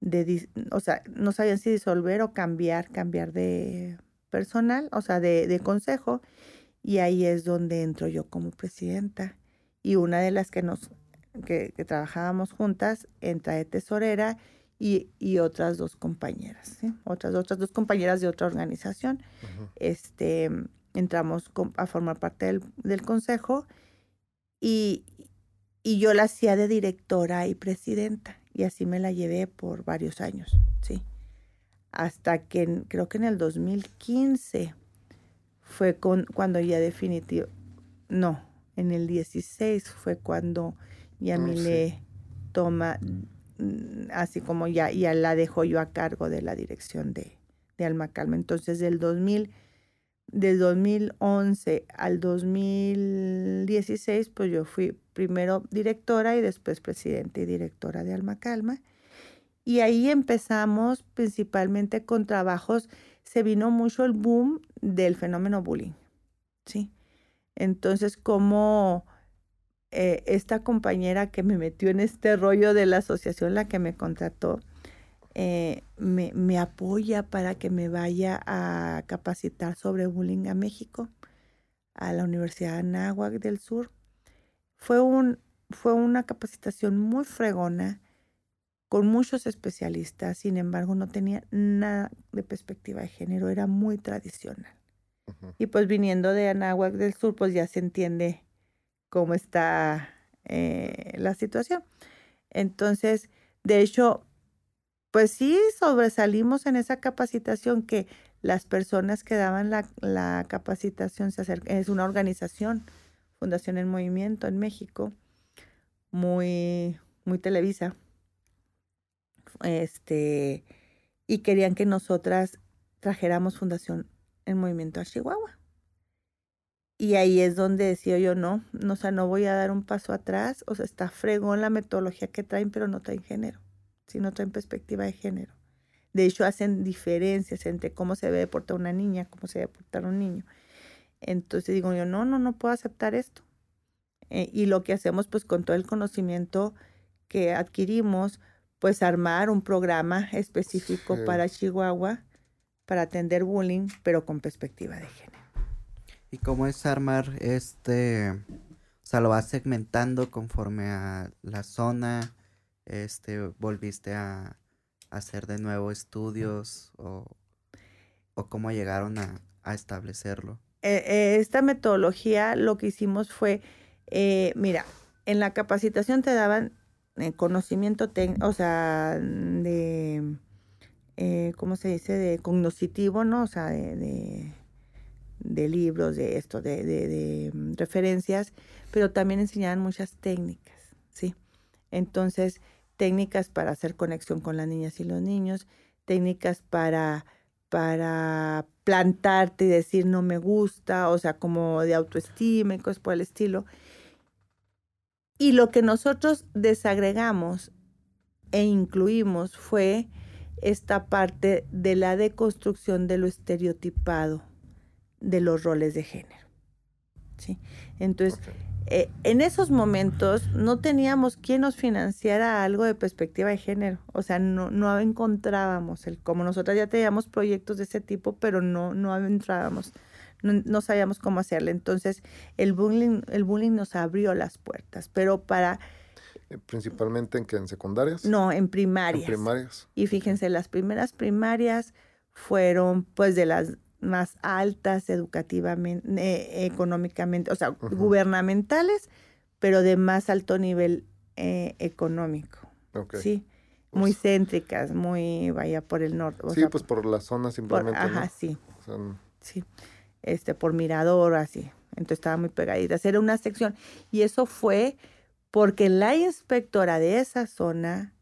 C: de, o sea, no sabían si disolver o cambiar, cambiar de personal, o sea, de, de consejo. Y ahí es donde entro yo como presidenta. Y una de las que nos, que, trabajábamos juntas, entra de tesorera y, y otras dos compañeras, ¿sí? otras, otras dos compañeras de otra organización. Este, entramos a formar parte del, del consejo y, y yo la hacía de directora y presidenta y así me la llevé por varios años, sí. Hasta que creo que en el 2015 fue con, cuando ya definitivo, no, en el 16 fue cuando ya me le toma, mm, así como ya, ya la dejo yo a cargo de la dirección de, de Alma Calma. Entonces del 2000, del 2011 al 2016, pues yo fui primero directora y después presidenta y directora de Alma Calma. Y ahí empezamos principalmente con trabajos, se vino mucho el boom del fenómeno bullying, ¿sí? Entonces, como eh, esta compañera que me metió en este rollo de la asociación, la que me contrató, eh, me, me, apoya para que me vaya a capacitar sobre bullying a México, a la Universidad de Anáhuac del Sur. Fue, un, fue una capacitación muy fregona, con muchos especialistas, sin embargo no tenía nada de perspectiva de género, era muy tradicional. Y pues viniendo de Anáhuac del Sur, pues ya se entiende cómo está eh, la situación. Entonces, de hecho, pues sí sobresalimos en esa capacitación que las personas que daban la, la capacitación se acercan, es una organización Fundación en Movimiento en México, muy, muy televisa. Este, y querían que nosotras trajéramos Fundación en Movimiento a Chihuahua. Y ahí es donde decía yo, no, no, o sea, no voy a dar un paso atrás, o sea, está fregón la metodología que traen, pero no traen género, sino traen perspectiva de género. De hecho, hacen diferencias entre cómo se debe portar una niña, cómo se debe portar un niño. Entonces digo yo, no, no, no puedo aceptar esto. Eh, y lo que hacemos, pues con todo el conocimiento que adquirimos, pues armar un programa específico para Chihuahua para atender bullying, pero con perspectiva de género.
B: ¿Y cómo es armar este, o sea, lo vas segmentando conforme a la zona, este, volviste a, hacer de nuevo estudios o, o cómo llegaron a, a establecerlo?
C: Eh, eh, esta metodología lo que hicimos fue, eh, mira, en la capacitación te daban conocimiento técnico, o sea, de, ¿cómo se dice? De cognoscitivo, ¿no? O sea, de, de, libros, de esto, de, de, mm, referencias, pero también enseñaban muchas técnicas, ¿sí? Entonces, técnicas para hacer conexión con las niñas y los niños, técnicas para para plantarte y decir no me gusta, o sea, como de autoestima y cosas por el estilo. Y lo que nosotros desagregamos e incluimos fue esta parte de la deconstrucción de lo estereotipado de los roles de género. ¿sí? Entonces, eh, en esos momentos no teníamos quien nos financiara algo de perspectiva de género. O sea, no, no encontrábamos el como nosotras ya teníamos proyectos de ese tipo, pero no, no entrábamos, no, sabíamos cómo hacerle. Entonces, el bullying, el bullying nos abrió las puertas, pero para
A: eh, principalmente en que en secundarias.
C: No, en primarias.
A: En primarias.
C: Y fíjense, las primeras primarias fueron pues de las más altas educativamente, eh, económicamente, o sea, gubernamentales, pero de más alto nivel eh, económico. Sí, muy pues céntricas, muy vaya por el norte.
A: sí, pues por la zona simplemente.
C: ajá, sí. Sí, este, por Mirador, así. Entonces estaba muy pegadita. Era una sección. Y eso fue porque la inspectora de esa zona,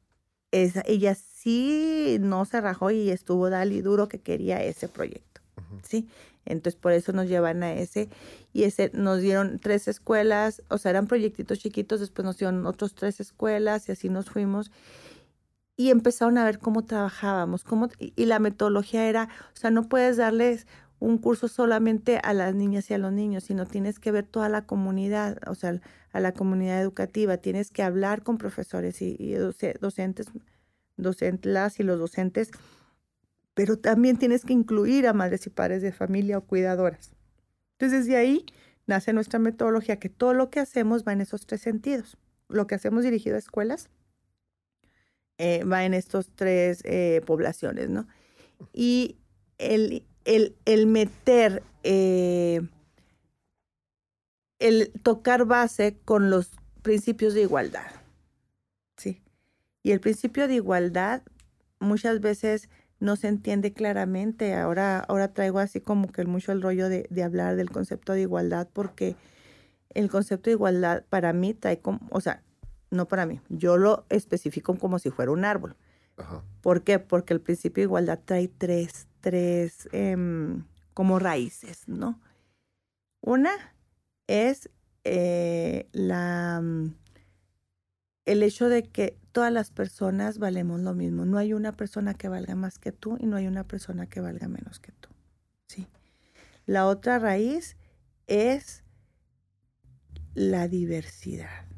C: esa, ella sí no se rajó y estuvo dali duro que quería ese proyecto. ¿sí? Entonces por eso nos llevan a ese y ese nos dieron tres escuelas, o sea, eran proyectitos chiquitos, después nos dieron otros tres escuelas y así nos fuimos y empezaron a ver cómo trabajábamos, cómo y la metodología era, o sea, no puedes darles un curso solamente a las niñas y a los niños, sino tienes que ver toda la comunidad, o sea, a la comunidad educativa, tienes que hablar con profesores y, docentes docentes, las y los docentes, pero también tienes que incluir a madres y padres de familia o cuidadoras. Entonces, de ahí nace nuestra metodología, que todo lo que hacemos va en esos tres sentidos. Lo que hacemos dirigido a escuelas eh, va en estos tres eh, poblaciones, ¿no? Y el, el, meter, eh, el tocar base con los principios de igualdad, ¿sí? Y el principio de igualdad muchas veces no se entiende claramente. Ahora, ahora traigo así como que mucho el rollo de, hablar del concepto de igualdad, porque el concepto de igualdad para mí trae como, o sea, no para mí, yo lo especifico como si fuera un árbol. ¿Por qué? Porque el principio de igualdad trae tres, tres em, como raíces, ¿no? Una es eh, la, mm, el hecho de que todas las personas valemos lo mismo. No hay una persona que valga más que tú y no hay una persona que valga menos que tú. ¿sí? La otra raíz es la diversidad.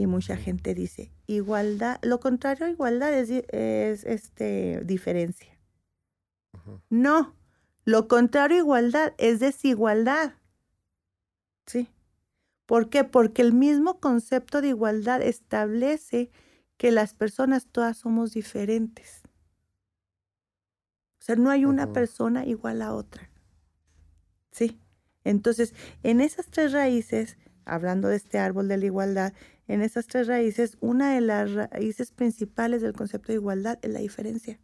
C: Y mucha gente dice, igualdad, lo contrario a igualdad es, es este, diferencia. No, lo contrario a igualdad es desigualdad. ¿Sí? ¿Por qué? Porque el mismo concepto de igualdad establece que las personas todas somos diferentes. O sea, no hay una persona igual a otra. ¿Sí? Entonces, en esas tres raíces, hablando de este árbol de la igualdad, en esas tres raíces, una de las raíces principales del concepto de igualdad es la diferencia.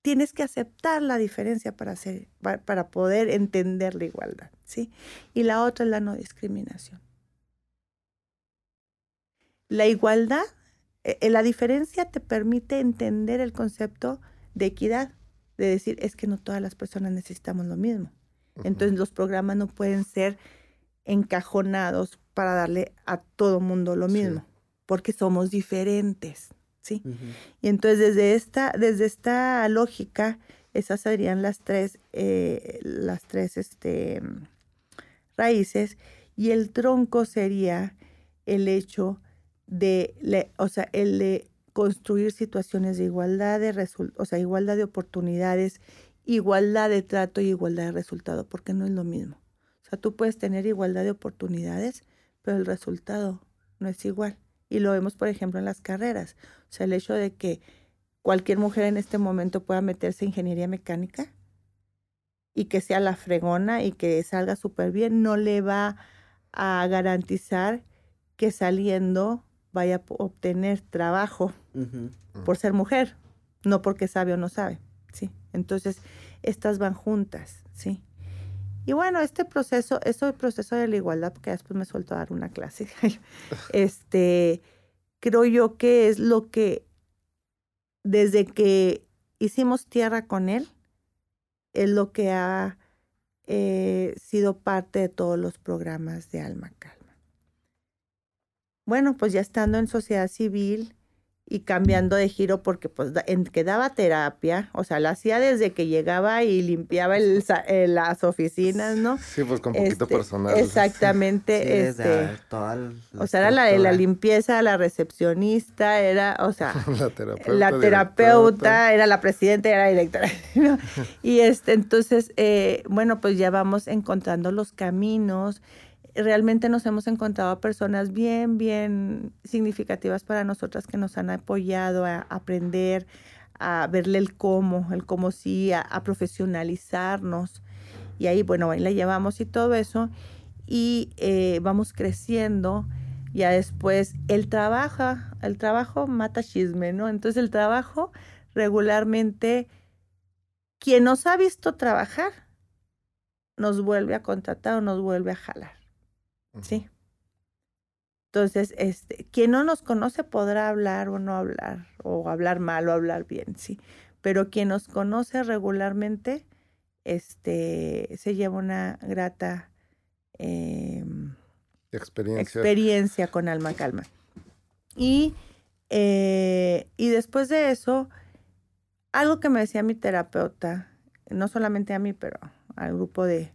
C: Tienes que aceptar la diferencia para, hacer, para poder entender la igualdad, ¿sí? Y la otra es la no discriminación. La igualdad, eh, eh, la diferencia te permite entender el concepto de equidad, de decir, es que no todas las personas necesitamos lo mismo. Entonces los programas no pueden ser encajonados para darle a todo mundo lo mismo, porque somos diferentes, ¿sí? Y entonces desde esta, desde esta lógica, esas serían las tres, eh, las tres este, raíces, y el tronco sería el hecho de, o sea, el de construir situaciones de igualdad de o sea, igualdad de oportunidades, igualdad de trato y igualdad de resultado, porque no es lo mismo. O sea, tú puedes tener igualdad de oportunidades, pero el resultado no es igual. Y lo vemos, por ejemplo, en las carreras. O sea, el hecho de que cualquier mujer en este momento pueda meterse en ingeniería mecánica y que sea la fregona y que salga súper bien, no le va a garantizar que saliendo vaya a obtener trabajo por ser mujer, no porque sabe o no sabe, ¿sí? Entonces, estas van juntas, ¿sí? Y bueno, este proceso, eso el proceso de la igualdad, porque después me suelto a dar una clase, este, creo yo que es lo que, desde que hicimos tierra con él, es lo que ha eh, sido parte de todos los programas de Alma Calma. Bueno, pues ya estando en sociedad civil y cambiando de giro porque pues en, que daba terapia, o sea, la hacía desde que llegaba y limpiaba el, las oficinas, ¿no?
A: Sí, pues con poquito
C: este,
A: personal.
C: Exactamente, este, o sea, era la de la limpieza, la recepcionista, era, o sea,
A: la terapeuta,
C: la terapeuta era la presidenta, era la directora. y este, entonces, eh, bueno, pues ya vamos encontrando los caminos realmente nos hemos encontrado a personas bien, bien significativas para nosotras que nos han apoyado a aprender, a verle el cómo, el cómo sí, a, profesionalizarnos. Y ahí, bueno, ahí la llevamos y todo eso. Y eh, vamos creciendo. Ya después el trabajo, el trabajo mata chisme, ¿no? Entonces el trabajo regularmente, quien nos ha visto trabajar, nos vuelve a contratar o nos vuelve a jalar. ¿Sí? Entonces, este, quien no nos conoce podrá hablar o no hablar, o hablar mal o hablar bien, sí. Pero quien nos conoce regularmente, este, se lleva una grata em,
A: experiencia.
C: experiencia con alma calma. Y, eh, y después de eso, algo que me decía mi terapeuta, no solamente a mí, pero al grupo de,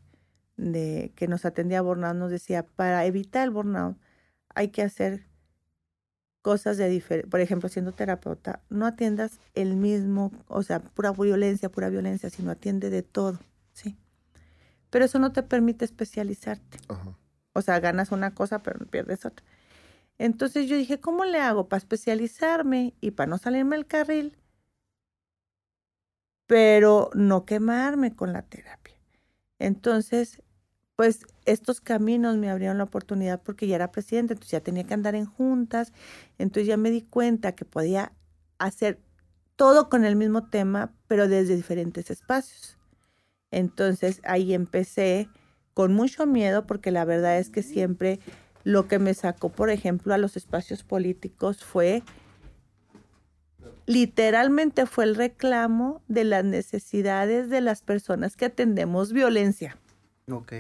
C: de que nos atendía a burnout nos decía, para evitar el burnout hay que hacer cosas de diferente. Por ejemplo, siendo terapeuta, no atiendas el mismo, o sea, pura violencia, pura violencia, sino atiende de todo, ¿sí? Pero eso no te permite especializarte. O sea, ganas una cosa, pero pierdes otra. Entonces yo dije, ¿cómo le hago para especializarme y para no salirme del carril? Pero no quemarme con la terapia. Entonces, pues estos caminos me abrieron la oportunidad porque ya era presidente, entonces ya tenía que andar en juntas, entonces ya me di cuenta que podía hacer todo con el mismo tema, pero desde diferentes espacios. Entonces ahí empecé con mucho miedo porque la verdad es que siempre lo que me sacó, por ejemplo, a los espacios políticos fue, literalmente fue el reclamo de las necesidades de las personas que atendemos violencia.
B: Ok.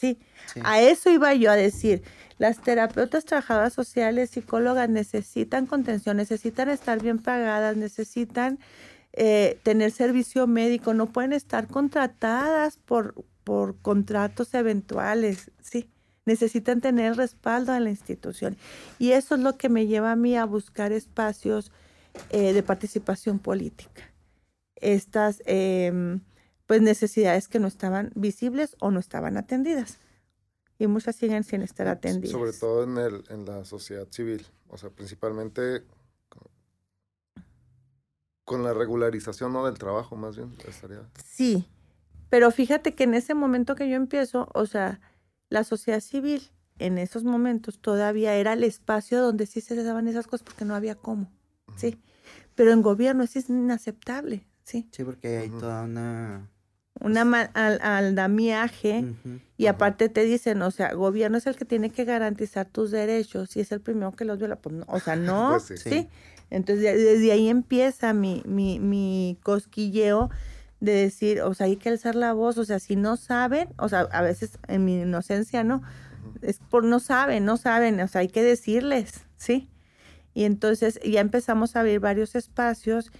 C: Sí, a eso iba yo a decir. Las terapeutas, trabajadoras sociales, psicólogas necesitan contención, necesitan estar bien pagadas, necesitan eh, tener servicio médico, no pueden estar contratadas por, por contratos eventuales, sí necesitan tener respaldo de la institución. Y eso es lo que me lleva a mí a buscar espacios eh, de participación política. Estas em, pues necesidades que no estaban visibles o no estaban atendidas. Y muchas siguen sin estar atendidas.
A: Sobre todo en, el, en la sociedad civil, o sea, principalmente con la regularización ¿no? del trabajo, más bien. Estaría...
C: Sí, pero fíjate que en ese momento que yo empiezo, o sea, la sociedad civil en esos momentos todavía era el espacio donde sí se daban esas cosas porque no había cómo, ¿sí? Pero en gobierno es inaceptable, ¿sí?
B: Sí, porque hay toda una...
C: Una al, aldamiaje y aparte te dicen, o sea, gobierno es el que tiene que garantizar tus derechos y es el primero que los viola, pues no, o sea, no, pues sí. Entonces desde ahí empieza mi, mi, mi cosquilleo de decir, o sea, hay que alzar la voz, o sea, si no saben, o sea, a veces en mi inocencia, ¿no? Es por no saben, no saben, o sea, hay que decirles, ¿sí? Y entonces ya empezamos a abrir varios espacios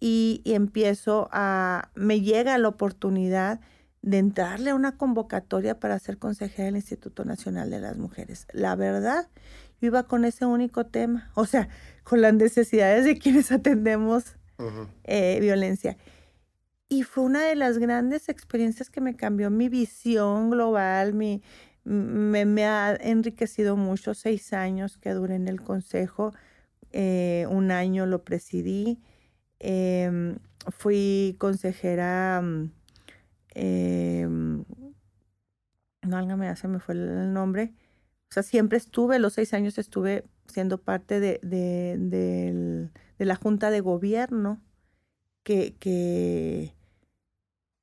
C: y, empiezo a, me llega la oportunidad de entrarle a una convocatoria para ser consejera del Instituto Nacional de las Mujeres. La verdad, yo iba con ese único tema, o sea, con las necesidades de quienes atendemos eh, violencia. Y fue una de las grandes experiencias que me cambió mi visión global, mi, me, ha enriquecido mucho, seis años que duré en el consejo, eh, un año lo presidí, em, fui consejera, eh, no, se me fue el nombre, o sea, siempre estuve, los seis años estuve siendo parte de, de, de la Junta de Gobierno que, que,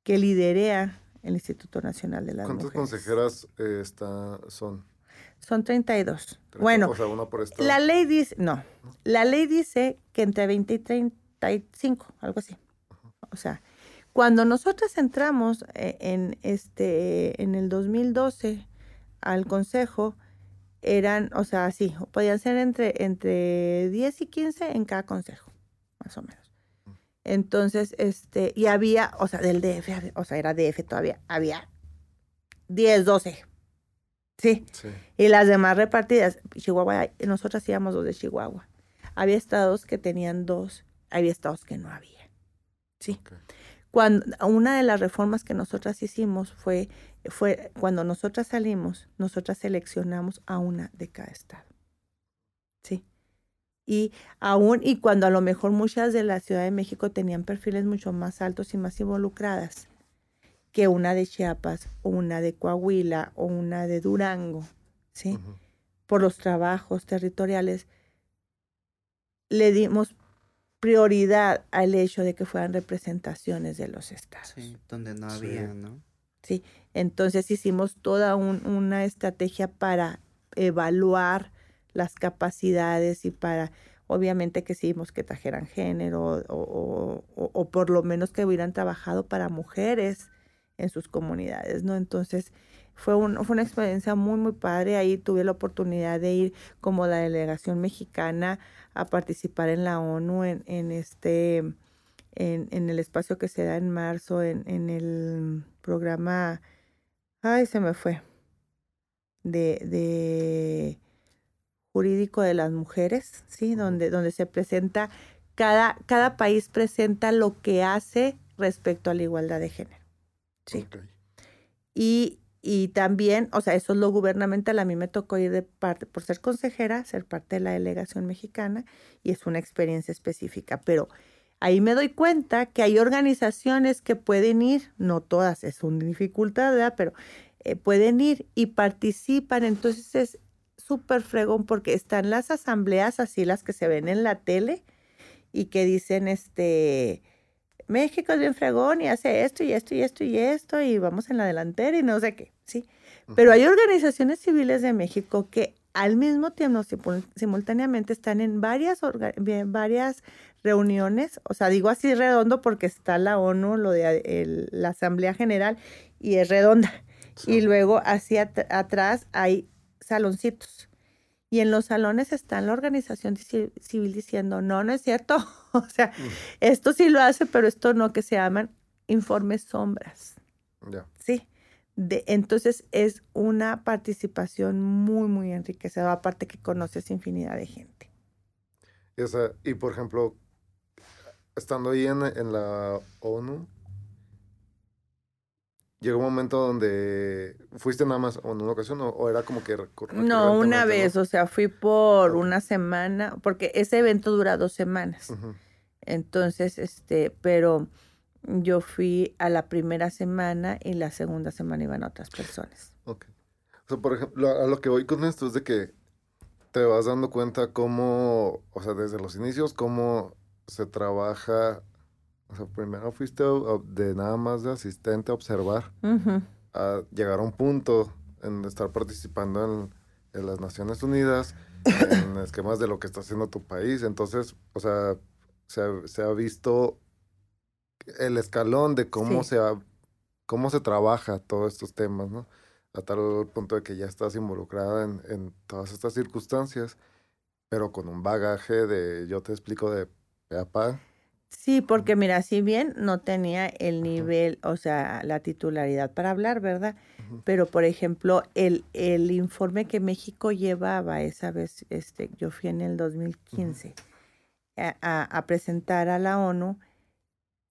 C: que liderea el Instituto Nacional de las
A: ¿Cuántas consejeras eh, está, son?
C: Son 32. Bueno,
A: o sea, una por
C: la ley dice, no, la ley dice que entre 20 y 35, algo así. O sea, cuando nosotros entramos eh, en, este, en el 2012 al consejo, eran, o sea, sí, podían ser entre, entre 10 y 15 en cada consejo, más o menos. Entonces, este, y había, o sea, del DF, o sea, era DF todavía, había 10, 12. Sí. Y las demás repartidas, Chihuahua, nosotras íbamos dos de Chihuahua. Había estados que tenían dos, había estados que no había. Sí. Cuando una de las reformas que nosotras hicimos fue, fue cuando nosotras salimos, nosotras seleccionamos a una de cada estado. Sí. Y aún, y cuando a lo mejor muchas de la Ciudad de México tenían perfiles mucho más altos y más involucradas que una de Chiapas o una de Coahuila o una de Durango, ¿sí? Por los trabajos territoriales, le dimos prioridad al hecho de que fueran representaciones de los estados.
B: Sí, donde no había, ¿no?
C: Sí, entonces hicimos toda una estrategia para evaluar las capacidades y para, obviamente que sí, que trajeran género o, o, por lo menos que hubieran trabajado para mujeres en sus comunidades, ¿no? Entonces, fue, un, fue una experiencia muy, muy padre. Ahí tuve la oportunidad de ir como la delegación mexicana a participar en la ONU en, en este, en, en, el espacio que se da en marzo, en, en el programa, ay, se me fue, de, de jurídico de las mujeres, ¿sí? Donde, donde se presenta, cada, cada país presenta lo que hace respecto a la igualdad de género. Sí. Y, y también, o sea, eso es lo gubernamental. A mí me tocó ir de parte, por ser consejera, ser parte de la delegación mexicana y es una experiencia específica. Pero ahí me doy cuenta que hay organizaciones que pueden ir, no todas, es una dificultad, ¿verdad? Pero eh, pueden ir y participan. Entonces es súper fregón porque están las asambleas así, las que se ven en la tele y que dicen, este, México es bien fregón y hace esto y esto y esto y esto y vamos en la delantera y no sé qué, ¿sí? Pero hay organizaciones civiles de México que al mismo tiempo, simultáneamente, están en varias, varias reuniones, o sea, digo así redondo porque está la ONU, lo de la Asamblea General, y es redonda. Y luego hacia atrás hay saloncitos. Y en los salones está la organización civil diciendo, no, no es cierto. o sea, esto sí lo hace, pero esto no, que se llaman informes sombras. Sí. De, entonces es una participación muy, muy enriquecedora, aparte que conoces infinidad de gente.
A: Y, y por ejemplo, estando ahí en, en la ONU, llegó un momento donde fuiste nada más en una ocasión o, era como que
C: no una vez o sea fui por una semana porque ese evento dura dos semanas. Entonces este pero yo fui a la primera semana y la segunda semana iban otras personas.
A: Ok. o sea por ejemplo a lo que voy con esto es de que te vas dando cuenta cómo o sea desde los inicios cómo se trabaja o sea, primero fuiste de nada más de asistente a observar, a llegar a un punto en estar participando en, las Naciones Unidas, en esquemas de lo que está haciendo tu país. Entonces, o sea, se ha, visto el escalón de cómo, se cómo se trabaja todos estos temas, ¿no? A tal punto de que ya estás involucrada en, en todas estas circunstancias, pero con un bagaje de, yo te explico, de pe
C: Sí, porque mira, si bien no tenía el nivel, o sea, la titularidad para hablar, ¿verdad? Pero, por ejemplo, el, el informe que México llevaba esa vez, este, yo fui en el 2015 a, a, presentar a la ONU,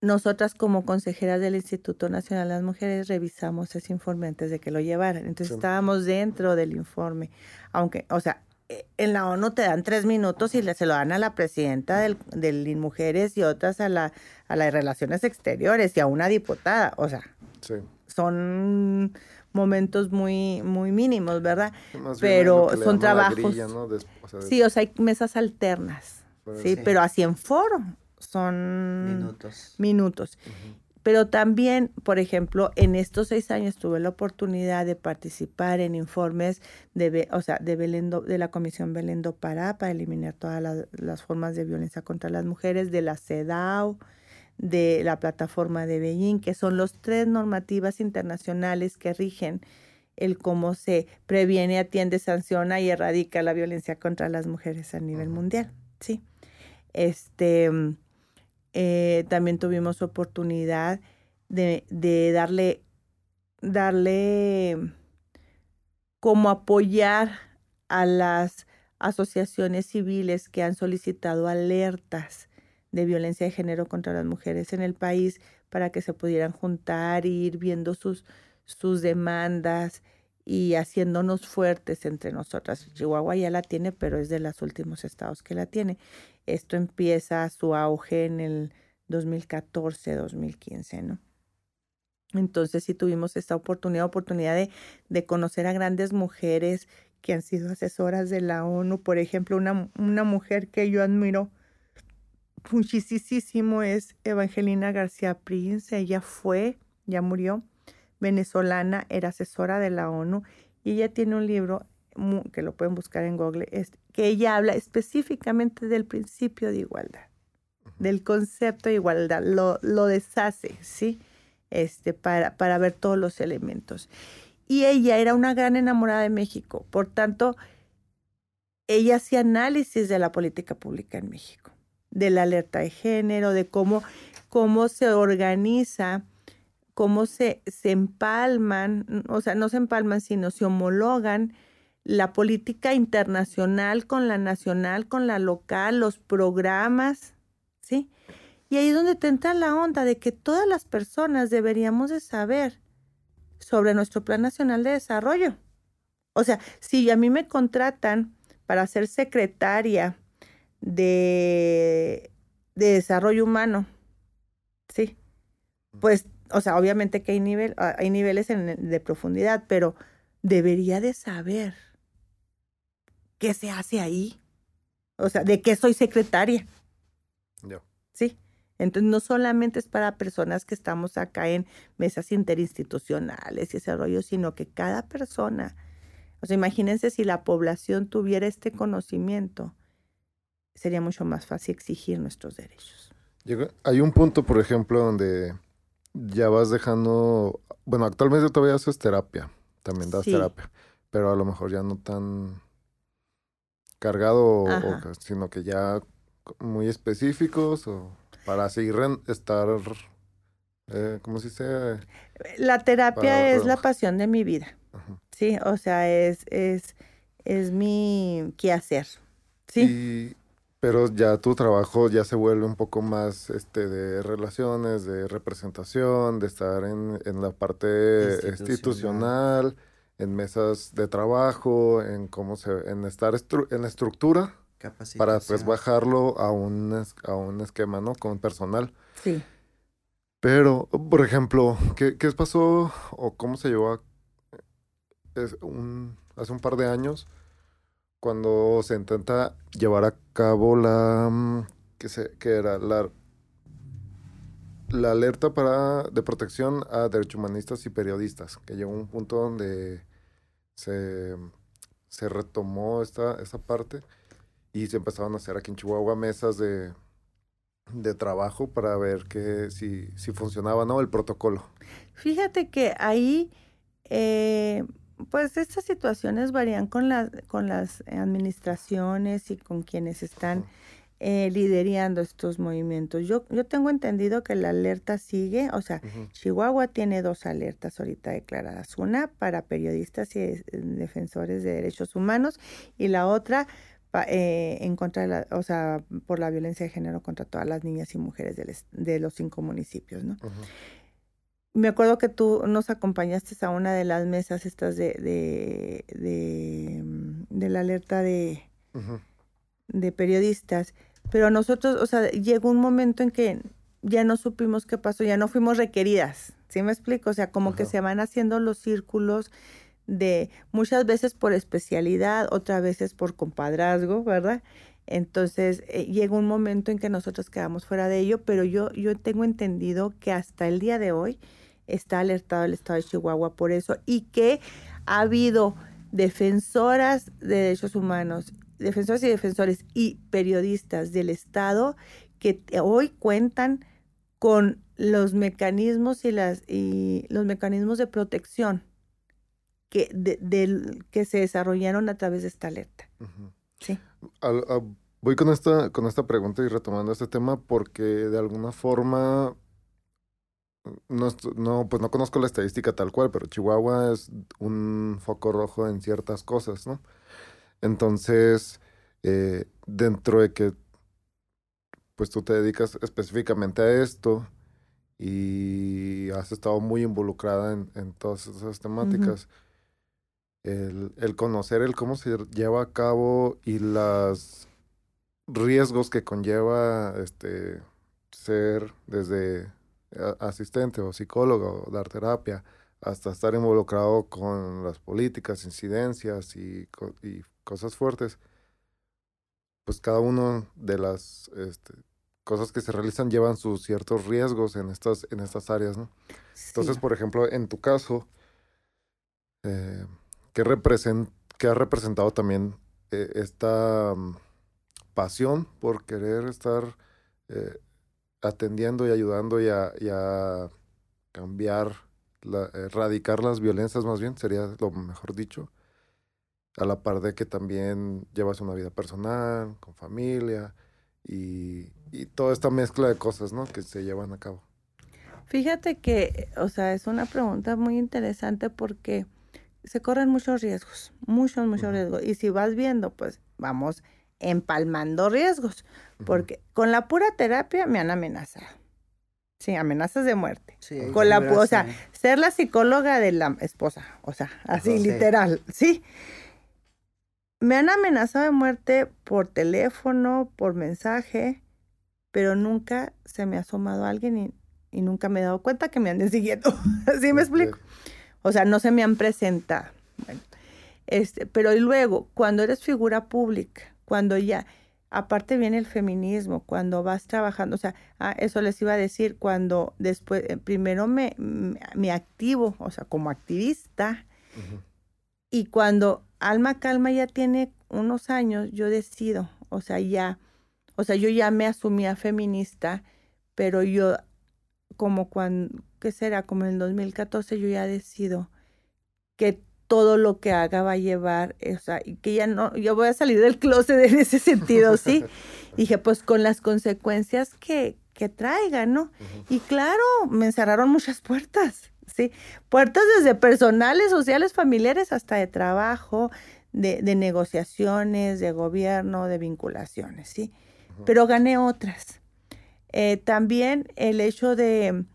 C: nosotras como consejeras del Instituto Nacional de las Mujeres revisamos ese informe antes de que lo llevaran. Entonces estábamos dentro del informe, aunque, o sea, en la ONU te dan tres minutos y le, se lo dan a la presidenta del, del Mujeres y otras a la, a las Relaciones Exteriores y a una diputada. O sea, son momentos muy, muy mínimos, ¿verdad? pero son trabajos. sí, o sea, hay mesas alternas. sí, pero así en foro son minutos. minutos. Pero también, por ejemplo, en estos seis años tuve la oportunidad de participar en informes de, o sea, de, de la Comisión Belendo Pará para eliminar todas las, formas de violencia contra las mujeres, de la CEDAW, de la plataforma de Beijing, que son los tres normativas internacionales que rigen el cómo se previene, atiende, sanciona y erradica la violencia contra las mujeres a nivel mundial. Sí. Este eh, también tuvimos oportunidad de, darle, darle como apoyar a las asociaciones civiles que han solicitado alertas de violencia de género contra las mujeres en el país para que se pudieran juntar e ir viendo sus, sus demandas y haciéndonos fuertes entre nosotras. Chihuahua ya la tiene, pero es de los últimos estados que la tiene. Esto empieza su auge en el 2014, 2015, ¿no? Entonces sí tuvimos esta oportunidad, oportunidad de, de, conocer a grandes mujeres que han sido asesoras de la ONU. Por ejemplo, una, una mujer que yo admiro muchísimo es Evangelina García Prince. Ella fue, ya murió, venezolana, era asesora de la ONU y ella tiene un libro que lo pueden buscar en Google, es, que ella habla específicamente del principio de igualdad, del concepto de igualdad, lo, lo deshace, ¿sí? Este, para, para ver todos los elementos. Y ella era una gran enamorada de México, por tanto, ella hacía análisis de la política pública en México, de la alerta de género, de cómo, cómo se organiza cómo se, se empalman, o sea, no se empalman, sino se homologan la política internacional con la nacional, con la local, los programas, ¿sí? Y ahí es donde te entra la onda de que todas las personas deberíamos de saber sobre nuestro Plan Nacional de Desarrollo. O sea, si a mí me contratan para ser secretaria de, de desarrollo humano, sí, pues, o sea, obviamente que hay, nivel, hay niveles de profundidad, pero debería de saber qué se hace ahí. O sea, de qué soy secretaria. Sí. Entonces, no solamente es para personas que estamos acá en mesas interinstitucionales y ese rollo, sino que cada persona, o sea, imagínense si la población tuviera este conocimiento, sería mucho más fácil exigir nuestros derechos.
A: Hay un punto, por ejemplo, donde ya vas dejando, bueno, actualmente todavía haces terapia, también das terapia, pero a lo mejor ya no tan cargado, sino que ya muy específicos o para seguir estar, eh, ¿cómo se dice?
C: La terapia es la pasión de mi vida, sí, o sea, es, es, es mi quehacer, sí.
A: pero ya tu trabajo ya se vuelve un poco más este de relaciones, de representación, de estar en, en la parte institucional en mesas de trabajo, en cómo se, en estar en la estructura para pues bajarlo a un, a un esquema, ¿no? Con personal.
C: Sí.
A: Pero, por ejemplo, ¿qué, qué pasó o cómo se llevó a, un, hace un par de años cuando se intenta llevar a cabo la, mm, que, se, que era la la alerta para, de protección a derechos humanistas y periodistas, que llegó a un punto donde se, se retomó esta, esta parte y se empezaron a hacer aquí en Chihuahua mesas de, de trabajo para ver que si, si funcionaba no el protocolo.
C: Fíjate que ahí, eh, pues estas situaciones varían con, la, con las administraciones y con quienes están eh, liderando estos movimientos. Yo, yo tengo entendido que la alerta sigue, o sea, Chihuahua tiene dos alertas ahorita declaradas, una para periodistas y eh, defensores de derechos humanos y la otra eh, en contra de la, o sea, por la violencia de género contra todas las niñas y mujeres de, de los cinco municipios, ¿no? Me acuerdo que tú nos acompañaste a una de las mesas estas de, de, de, de la alerta de, de periodistas pero nosotros, o sea, llegó un momento en que ya no supimos qué pasó, ya no fuimos requeridas, ¿sí me explico? O sea, como que se van haciendo los círculos de muchas veces por especialidad, otras veces por compadrazgo, ¿verdad? Entonces eh, llega un momento en que nosotros quedamos fuera de ello, pero yo, yo tengo entendido que hasta el día de hoy está alertado el estado de Chihuahua por eso y que ha habido defensoras de derechos humanos defensores y defensores y periodistas del Estado que hoy cuentan con los mecanismos y las y los mecanismos de protección que que se desarrollaron a través de esta alerta. Sí.
A: voy con esta con esta pregunta y retomando este tema porque de alguna forma no, no, pues no conozco la estadística tal cual, pero Chihuahua es un foco rojo en ciertas cosas, ¿no? Entonces, eh, dentro de que pues tú te dedicas específicamente a esto y has estado muy involucrada en, en todas esas temáticas, el, el, conocer el cómo se lleva a cabo y los riesgos que conlleva este ser desde asistente o psicólogo o dar terapia hasta estar involucrado con las políticas, incidencias y, y cosas fuertes, pues cada una de las este, cosas que se realizan llevan sus ciertos riesgos en estas, en estas áreas, ¿no? Entonces, por ejemplo, en tu caso, eh, ¿qué, represent ha representado también eh, esta mm, pasión por querer estar eh, atendiendo y ayudando y a, cambiar, la, erradicar las violencias más bien, sería lo mejor dicho? A la par de que también llevas una vida personal, con familia y, toda esta mezcla de cosas, ¿no? Que se llevan a cabo.
C: Fíjate que, o sea, es una pregunta muy interesante porque se corren muchos riesgos, muchos, muchos riesgos. Y si vas viendo, pues vamos empalmando riesgos, porque con la pura terapia me han amenazado. Sí, amenazas de muerte. con la, o sea, ser la psicóloga de la esposa, o sea, así literal, sí. Me han amenazado de muerte por teléfono, por mensaje, pero nunca se me ha asomado alguien y, y nunca me he dado cuenta que me anden siguiendo. ¿Sí me explico? O sea, no se me han presentado. Bueno, este, pero y luego, cuando eres figura pública, cuando ya, aparte viene el feminismo, cuando vas trabajando, o sea, ah, eso les iba a decir, cuando después, eh, primero me, me, activo, o sea, como activista, y cuando Alma Calma ya tiene unos años, yo decido, o sea, ya, o sea, yo ya me asumía feminista, pero yo, como cuando, ¿qué será? Como en el 2014, yo ya decido que todo lo que haga va a llevar, o sea, y que ya no, yo voy a salir del closet en ese sentido, ¿sí? Dije, pues con las consecuencias que, que traiga, ¿no? Y claro, me encerraron muchas puertas, ¿sí? Puertas desde personales, sociales, familiares, hasta de trabajo, de, de negociaciones, de gobierno, de vinculaciones, ¿sí? Pero gané otras. Eh, también el hecho de,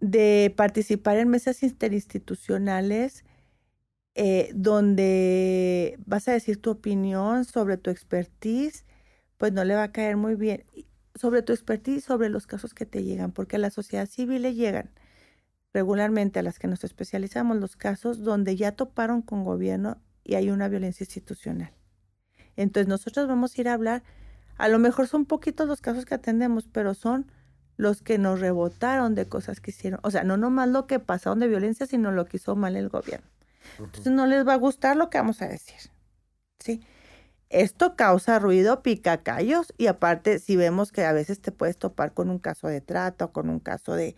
C: de participar en mesas interinstitucionales, eh, donde vas a decir tu opinión sobre tu expertise, pues no le va a caer muy bien. Sobre tu expertise, sobre los casos que te llegan, porque a la sociedad civil le llegan regularmente a las que nos especializamos los casos donde ya toparon con gobierno y hay una violencia institucional. Entonces nosotros vamos a ir a hablar, a lo mejor son poquitos los casos que atendemos, pero son los que nos rebotaron de cosas que hicieron. O sea, no nomás lo que pasaron de violencia, sino lo que hizo mal el gobierno. Entonces no les va a gustar lo que vamos a decir. ¿Sí? Esto causa ruido, pica callos y aparte si vemos que a veces te puedes topar con un caso de trata o con un caso de,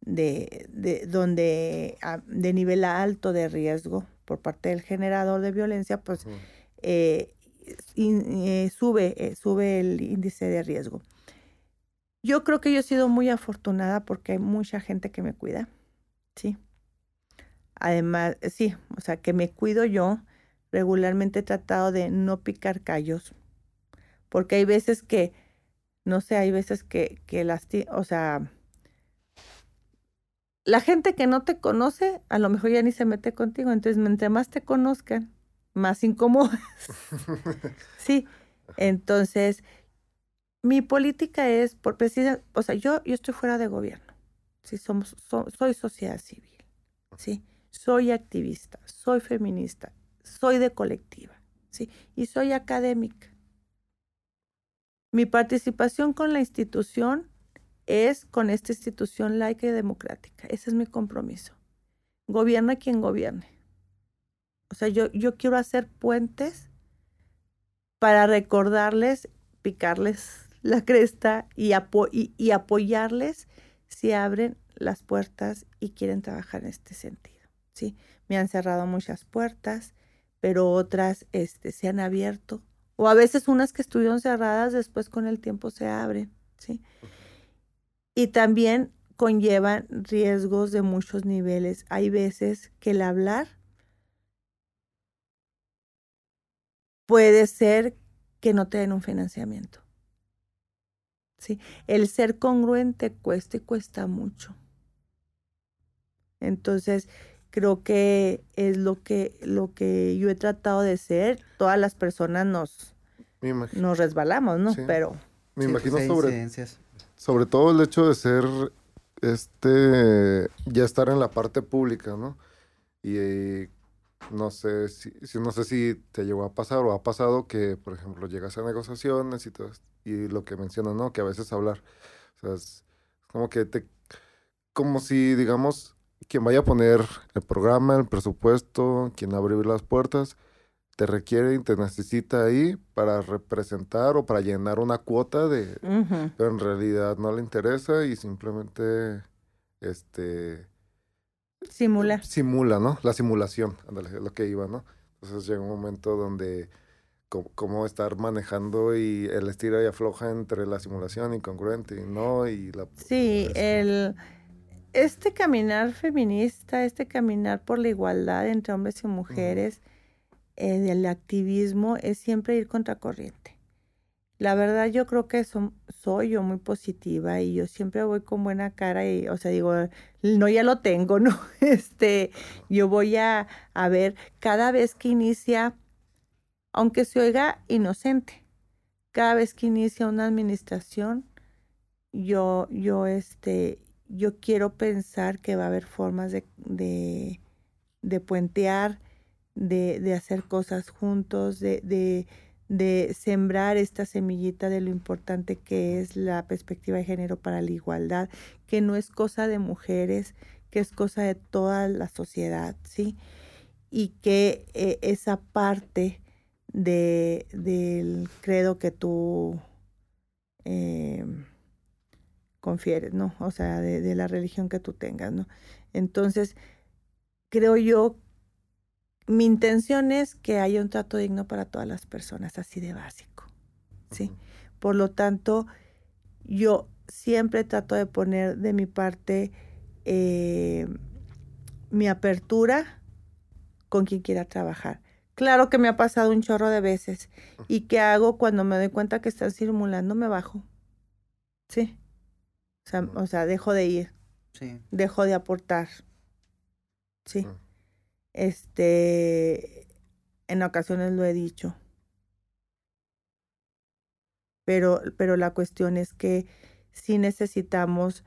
C: de, de donde ah, de nivel alto de riesgo por parte del generador de violencia, pues eh, eh, sube, eh, sube el índice de riesgo. Yo creo que yo he sido muy afortunada porque hay mucha gente que me cuida, ¿sí? Además, sí, o sea, que me cuido yo. Regularmente he tratado de no picar callos. Porque hay veces que, no sé, hay veces que, que las, o sea, la gente que no te conoce, a lo mejor ya ni se mete contigo. Entonces, mientras más te conozcan, más incómodas. sí. Entonces, mi política es por precisa, o sea, yo, yo estoy fuera de gobierno. Sí, somos, soy sociedad civil. Sí soy activista, soy feminista, soy de colectiva, ¿sí? Y soy académica. Mi participación con la institución es con esta institución laica y democrática. Ese es mi compromiso. Gobierna quien gobierne. O sea, yo, yo quiero hacer puentes para recordarles, picarles la cresta y, y apoyarles si abren las puertas y quieren trabajar en este sentido. ¿sí? Me han cerrado muchas puertas, pero otras este, se han abierto. O a veces unas que estuvieron cerradas después con el tiempo se abren, ¿sí? Y también conllevan riesgos de muchos niveles. Hay veces que el hablar puede ser que no te den un financiamiento. ¿sí? El ser congruente cuesta y cuesta mucho. Entonces, creo que es lo que, lo que yo he tratado de ser. Todas las personas nos, nos resbalamos, ¿no? Pero...
A: Me imagino sobre, sobre todo el hecho de ser, este, ya estar en la parte pública, ¿no? Y no sé si, no sé si te llegó a pasar o ha pasado que, por ejemplo, llegas a negociaciones y todo y lo que mencionas, ¿no? Que a veces hablar, o sea, es como que te, como si, digamos, quien vaya a poner el programa, el presupuesto, quien abrir las puertas, te requiere y te necesita ahí para representar o para llenar una cuota de... Pero en realidad no le interesa y simplemente, este...
C: Simula.
A: Simula, ¿no? La simulación, ándale, es lo que iba, ¿no? Entonces llega un momento donde cómo, estar manejando y el estira y afloja entre la simulación incongruente y no y la...
C: Sí, el este caminar feminista, este caminar por la igualdad entre hombres y mujeres, eh, del activismo, es siempre ir contracorriente. La verdad yo creo que soy yo muy positiva y yo siempre voy con buena cara y, o sea, digo, no, ya lo tengo, ¿no? Este, yo voy a, a ver cada vez que inicia, aunque se oiga inocente, cada vez que inicia una administración, yo, yo, este, yo quiero pensar que va a haber formas de, de puentear, de, de, hacer cosas juntos, de, de, de, sembrar esta semillita de lo importante que es la perspectiva de género para la igualdad, que no es cosa de mujeres, que es cosa de toda la sociedad, ¿sí? Y que eh, esa parte de, del credo que tú... Eh, confieres, ¿no? O sea, de, la religión que tú tengas, ¿no? Entonces, creo yo, mi intención es que haya un trato digno para todas las personas, así de básico, ¿sí? Por lo tanto, yo siempre trato de poner de mi parte eh, mi apertura con quien quiera trabajar. Claro que me ha pasado un chorro de veces. ¿Y qué hago cuando me doy cuenta que están simulando? Me bajo. Sí. O sea, dejo de ir. Sí. Dejo de aportar. Sí. Este, en ocasiones lo he dicho. Pero, pero la cuestión es que sí necesitamos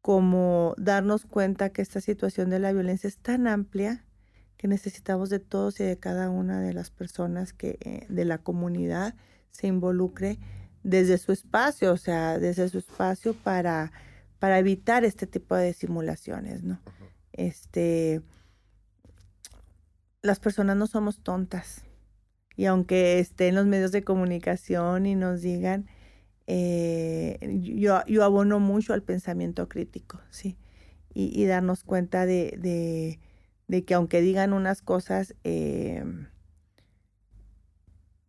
C: como darnos cuenta que esta situación de la violencia es tan amplia que necesitamos de todos y de cada una de las personas que eh, de la comunidad se involucre desde su espacio, o sea, desde su espacio para, para evitar este tipo de simulaciones, ¿no? Este, las personas no somos tontas. Y aunque estén en los medios de comunicación y nos digan, eh, yo, yo abono mucho al pensamiento crítico, ¿sí? Y, darnos cuenta de, de, de, que aunque digan unas cosas, eh,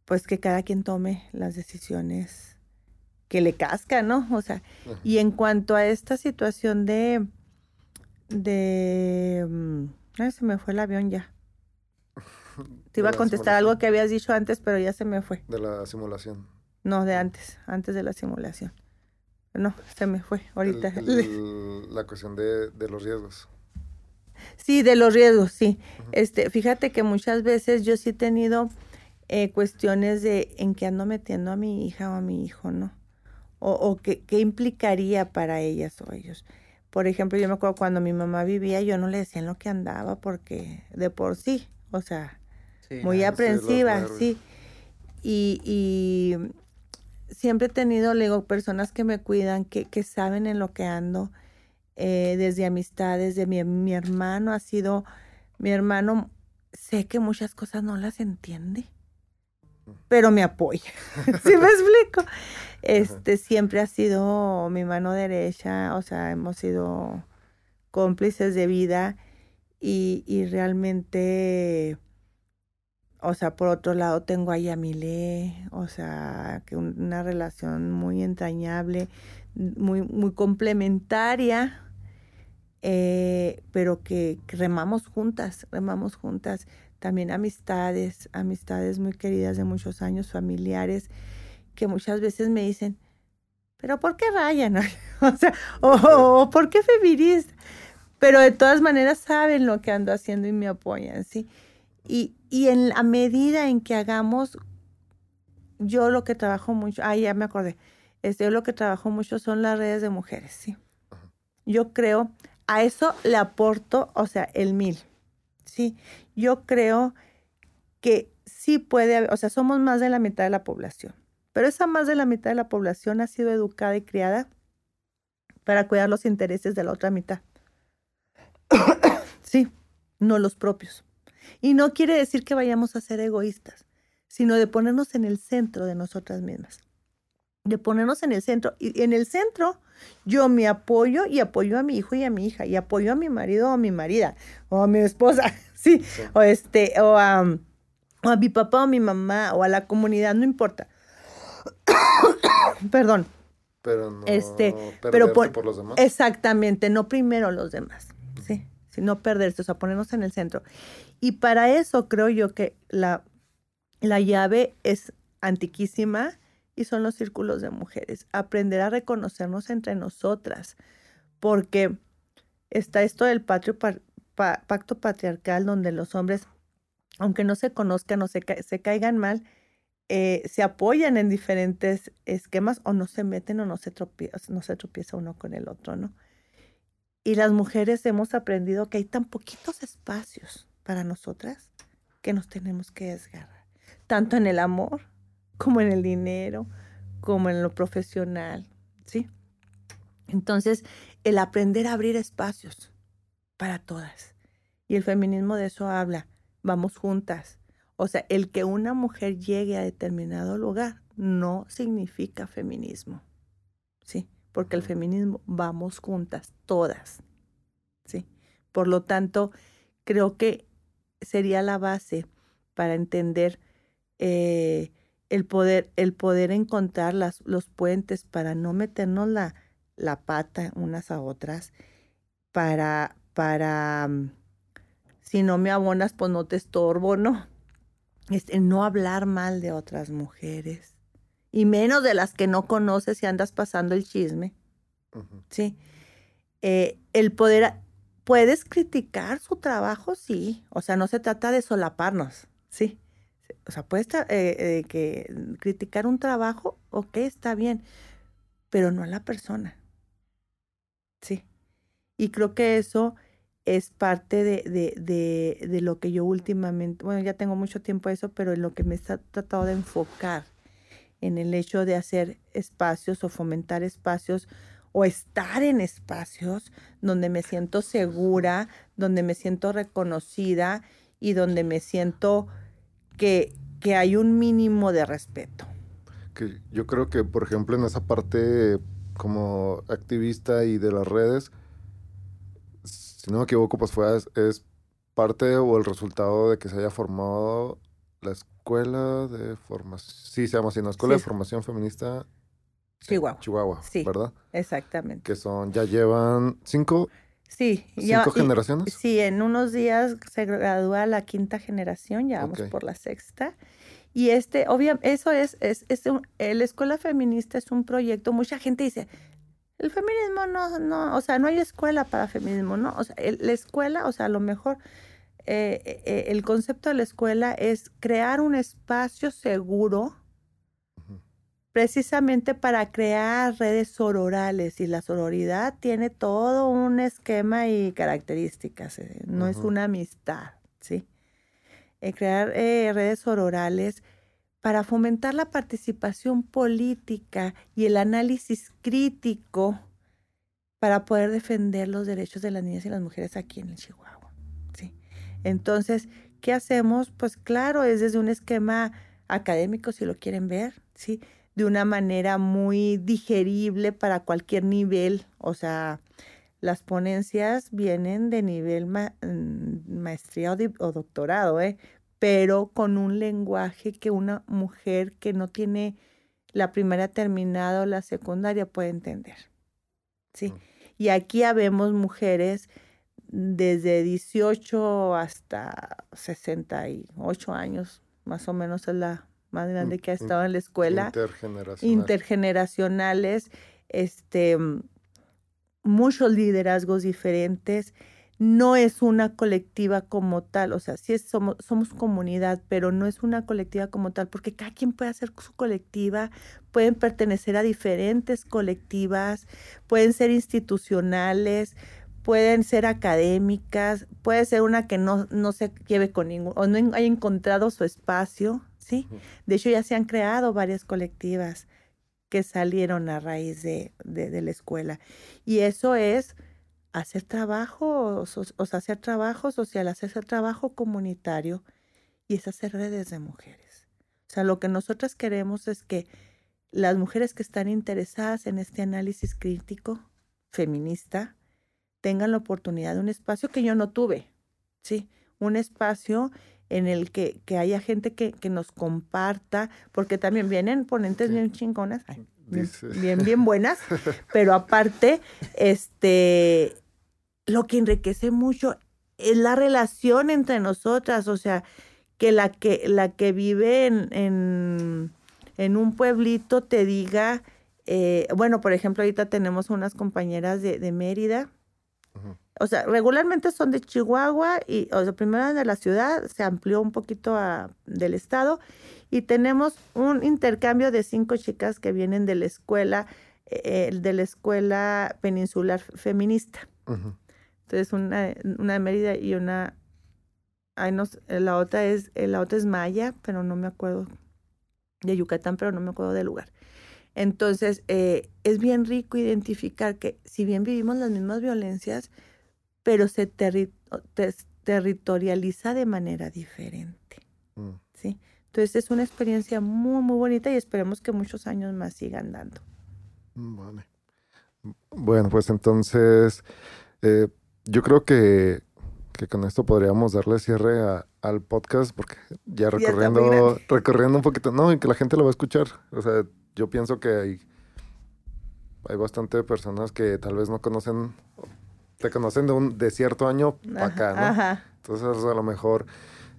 C: pues que cada quien tome las decisiones que le casca, ¿no? O sea, y en cuanto a esta situación de, de, mm, ay, se me fue el avión ya. Te iba a contestar algo que habías dicho antes, pero ya se me fue.
A: De la simulación.
C: No, de antes, antes de la simulación. No, se me fue ahorita.
A: la cuestión de, de, los riesgos.
C: Sí, de los riesgos, sí. Este, fíjate que muchas veces yo sí he tenido eh, cuestiones de en qué ando metiendo a mi hija o a mi hijo, ¿no? O, o qué, qué implicaría para ellas o ellos. Por ejemplo, yo me acuerdo cuando mi mamá vivía, yo no le decía en lo que andaba porque de por sí, o sea, muy aprensiva, sí. Y, y, siempre he tenido, le digo, personas que me cuidan, que, que saben en lo que ando, eh, desde amistades, de mi, mi hermano ha sido, mi hermano, sé que muchas cosas no las entiende pero me apoya. ¿Sí me explico? Este siempre ha sido mi mano derecha, o sea, hemos sido cómplices de vida y, y realmente, o sea, por otro lado tengo a Yamile, o sea, que una relación muy entrañable, muy, muy complementaria, eh, pero que remamos juntas, remamos juntas también amistades, amistades muy queridas de muchos años, familiares, que muchas veces me dicen, pero ¿por qué rayan? o sea, o, ¿por qué feminista? Pero de todas maneras saben lo que ando haciendo y me apoyan, ¿sí? Y, y en la medida en que hagamos, yo lo que trabajo mucho, ah, ya me acordé, este, yo lo que trabajo mucho son las redes de mujeres, ¿sí? Yo creo, a eso le aporto, o sea, el mil. Sí, yo creo que sí puede haber, o sea, somos más de la mitad de la población, pero esa más de la mitad de la población ha sido educada y criada para cuidar los intereses de la otra mitad. sí, no los propios. Y no quiere decir que vayamos a ser egoístas, sino de ponernos en el centro de nosotras mismas. De ponernos en el centro. Y en el centro yo me apoyo y apoyo a mi hijo y a mi hija, y apoyo a mi marido o a mi marida, o a mi esposa, sí, o este, o a, o a mi papá o a mi mamá, o a la comunidad, no importa. Perdón.
A: Pero no
C: este, pero por,
A: por los demás.
C: Exactamente, no primero los demás, sí, sino perderse, o sea, ponernos en el centro. Y para eso creo yo que la, la llave es antiquísima y son los círculos de mujeres. Aprender a reconocernos entre nosotras, porque está esto del patrio, pacto patriarcal donde los hombres, aunque no se conozcan o se, se caigan mal, eh, se apoyan en diferentes esquemas o no se meten o no se, tropieza, no se tropieza uno con el otro, ¿no? Y las mujeres hemos aprendido que hay tan poquitos espacios para nosotras que nos tenemos que desgarrar, tanto en el amor como en el dinero, como en lo profesional, ¿sí? Entonces, el aprender a abrir espacios para todas. Y el feminismo de eso habla, vamos juntas. O sea, el que una mujer llegue a determinado lugar no significa feminismo, ¿sí? Porque el feminismo vamos juntas, todas, ¿sí? Por lo tanto, creo que sería la base para entender eh, el, poder, el poder encontrar las, los puentes para no meternos la, la pata unas a otras, para, para, mm, si no me abonas, pues no te estorbo, ¿no? Este, no hablar mal de otras mujeres, y menos de las que no conoces y andas pasando el chisme, ¿sí? Eh, el poder ¿Puedes criticar su trabajo? Sí. O sea, no se trata de solaparnos, sí. O sea, puedes eh, eh, que criticar un trabajo, ok, está bien, pero no a la persona. Sí. Y creo que eso es parte de, de, de, de, lo que yo últimamente, bueno, ya tengo mucho tiempo eso, pero en lo que me he tratado de enfocar en el hecho de hacer espacios o fomentar espacios o estar en espacios donde me siento segura, donde me siento reconocida y donde me siento que, que hay un mínimo de respeto.
A: Que yo creo que, por ejemplo, en esa parte como activista y de las redes, si no me equivoco, pues fue, es parte o el resultado de que se haya formado la escuela de formación, sí se llama así, la escuela de formación feminista
C: Chihuahua.
A: Chihuahua, sí, ¿verdad?
C: Exactamente.
A: Que son, ya llevan cinco,
C: sí,
A: cinco generaciones.
C: sí, en unos días se gradúa la quinta generación, ya vamos por la sexta. Y este, obviamente, eso es, es, es la escuela feminista es un proyecto, mucha gente dice, el feminismo no, no, o sea, no hay escuela para feminismo, ¿no? O sea, la escuela, o sea, a lo mejor eh, eh, el concepto de la escuela es crear un espacio seguro precisamente para crear redes sororales y la sororidad tiene todo un esquema y características, eh, no es una amistad, ¿sí? Eh, crear eh, redes sororales para fomentar la participación política y el análisis crítico para poder defender los derechos de las niñas y las mujeres aquí en el Chihuahua, ¿sí? Entonces, ¿qué hacemos? Pues claro, es desde un esquema académico, si lo quieren ver, ¿sí? De una manera muy digerible para cualquier nivel. O sea, las ponencias vienen de nivel maestría o, doctorado, ¿eh? pero con un lenguaje que una mujer que no tiene la primaria terminada o la secundaria puede entender. Sí. Y aquí habemos mujeres desde 18 hasta 68 años, más o menos es la más grande que ha estado en la escuela. Intergeneracionales, este, muchos liderazgos diferentes. No es una colectiva como tal, o sea, sí somos, somos comunidad, pero no es una colectiva como tal, porque cada quien puede hacer su colectiva, pueden pertenecer a diferentes colectivas, pueden ser institucionales, pueden ser académicas, puede ser una que no, no se lleve con ningún, o no haya encontrado su espacio, ¿sí? De hecho, ya se han creado varias colectivas que salieron a raíz de, la escuela. Y eso es hacer trabajo, o, sea, hacer trabajo social, hacer trabajo comunitario y es hacer redes de mujeres. O sea, lo que nosotras queremos es que las mujeres que están interesadas en este análisis crítico feminista tengan la oportunidad de un espacio que yo no tuve, ¿sí? Un espacio en el que, que haya gente que, que, nos comparta, porque también vienen ponentes bien chingonas. bien, bien buenas, pero aparte, este, lo que enriquece mucho es la relación entre nosotras, o sea, que la que, la que vive en, en, un pueblito te diga, eh, bueno, por ejemplo, ahorita tenemos unas compañeras de, de Mérida, o sea, regularmente son de Chihuahua y, o sea, primero de la ciudad, se amplió un poquito a, del estado y tenemos un intercambio de cinco chicas que vienen de la escuela, eh, de la escuela peninsular feminista. Entonces, una, una de Mérida y una, ay, no, la otra es, la otra es Maya, pero no me acuerdo, de Yucatán, pero no me acuerdo del lugar. Entonces, eh, es bien rico identificar que si bien vivimos las mismas violencias, pero se territorializa de manera diferente. Mm. ¿sí? Entonces es una experiencia muy, muy bonita y esperemos que muchos años más sigan dando.
A: Mm, vale. Bueno, pues entonces eh, yo creo que, con esto podríamos darle cierre al podcast porque ya recorriendo, recorriendo un poquito, no, y que la gente lo va a escuchar. O sea, yo pienso que hay, hay bastante personas que tal vez no conocen te conocen de un de cierto año para acá, ¿no? Entonces, a lo mejor,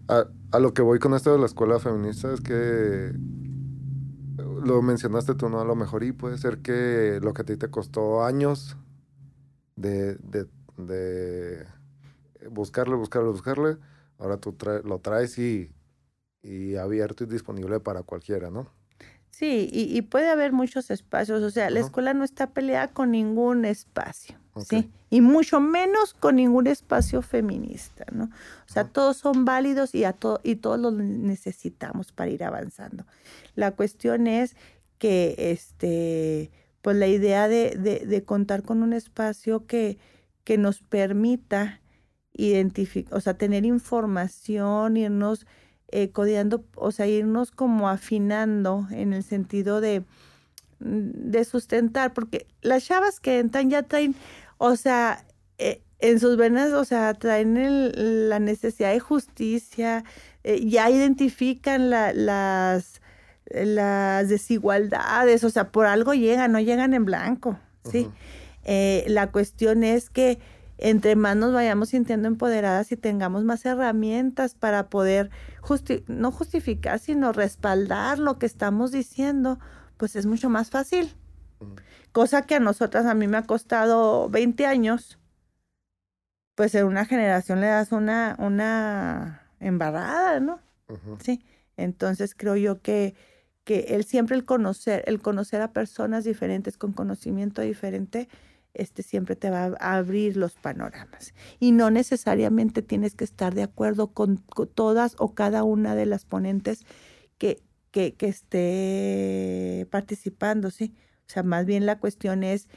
A: a, lo que voy con esto de la escuela feminista es que lo mencionaste tú, ¿no? A lo mejor y puede ser que lo que a ti te costó años de, de, de buscarle, buscarle, buscarle, ahora tú lo traes y, y abierto y disponible para cualquiera, ¿no?
C: Sí, y, puede haber muchos espacios, o sea, la escuela no está peleada con ningún espacio, ¿sí? Y mucho menos con ningún espacio feminista, ¿no? O sea, todos son válidos y, a y todos los necesitamos para ir avanzando. La cuestión es que, este, pues la idea de, de, de contar con un espacio que, que nos permita identificar, o sea, tener información, irnos eh, codeando, o sea, irnos como afinando en el sentido de, mm, de sustentar, porque las chavas que entran ya traen, o sea, eh, en sus venas, o sea, traen el, la necesidad de justicia, eh, ya identifican la, las, las desigualdades, o sea, por algo llegan, no llegan en blanco, ¿sí? la cuestión es que entre más nos vayamos sintiendo empoderadas y tengamos más herramientas para poder no justificar, sino respaldar lo que estamos diciendo, pues es mucho más fácil. Cosa que a nosotras, a mí me ha costado 20 años, pues en una generación le das una, una embarrada, ¿no? Sí. Entonces creo yo que, que el siempre el conocer, el conocer a personas diferentes con conocimiento diferente, este siempre te va a abrir los panoramas. Y no necesariamente tienes que estar de acuerdo con, todas o cada una de las ponentes que, que, que, esté participando, ¿sí? O sea, más bien la cuestión es,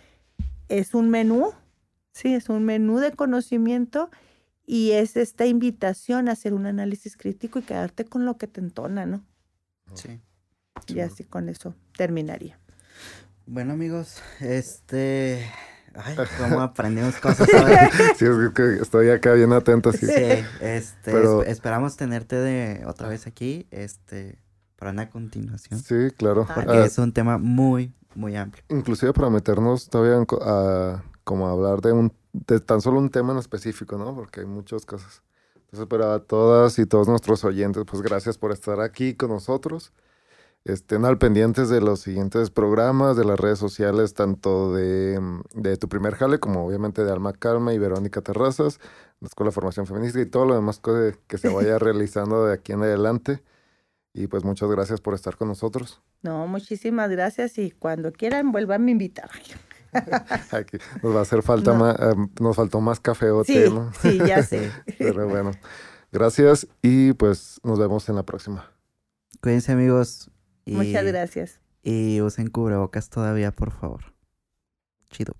C: es un menú, ¿sí? Es un menú de conocimiento y es esta invitación a hacer un análisis crítico y quedarte con lo que te entona, ¿no?
B: Sí.
C: Y así con eso terminaría.
B: Bueno amigos, este Ay, cómo aprendimos cosas
A: sí, es que estoy acá bien atento. Sí,
B: este, esperamos tenerte de otra vez aquí, este, para una continuación.
A: Sí, claro.
B: Porque ah, es un tema muy, muy amplio.
A: Inclusive para meternos todavía a, como hablar de un, de tan solo un tema en específico, ¿no? Porque hay muchas cosas. Entonces, para todas y todos nuestros oyentes, pues gracias por estar aquí con nosotros estén al pendientes de los siguientes programas, de las redes sociales, tanto de, de, Tu Primer Jale, como obviamente de Alma Calma y Verónica Terrazas, la Escuela de Formación Feminista y todo lo demás que, que se vaya realizando de aquí en adelante. Y pues muchas gracias por estar con nosotros.
C: No, muchísimas gracias y cuando quieran vuelvan a invitar.
A: nos va a hacer falta más, eh, nos faltó más café o
C: té, ¿no? Sí, ya sé.
A: Pero bueno, gracias y pues nos vemos en la próxima.
B: Cuídense amigos.
C: Muchas gracias.
B: Y usen cubrebocas todavía, por favor. Chido.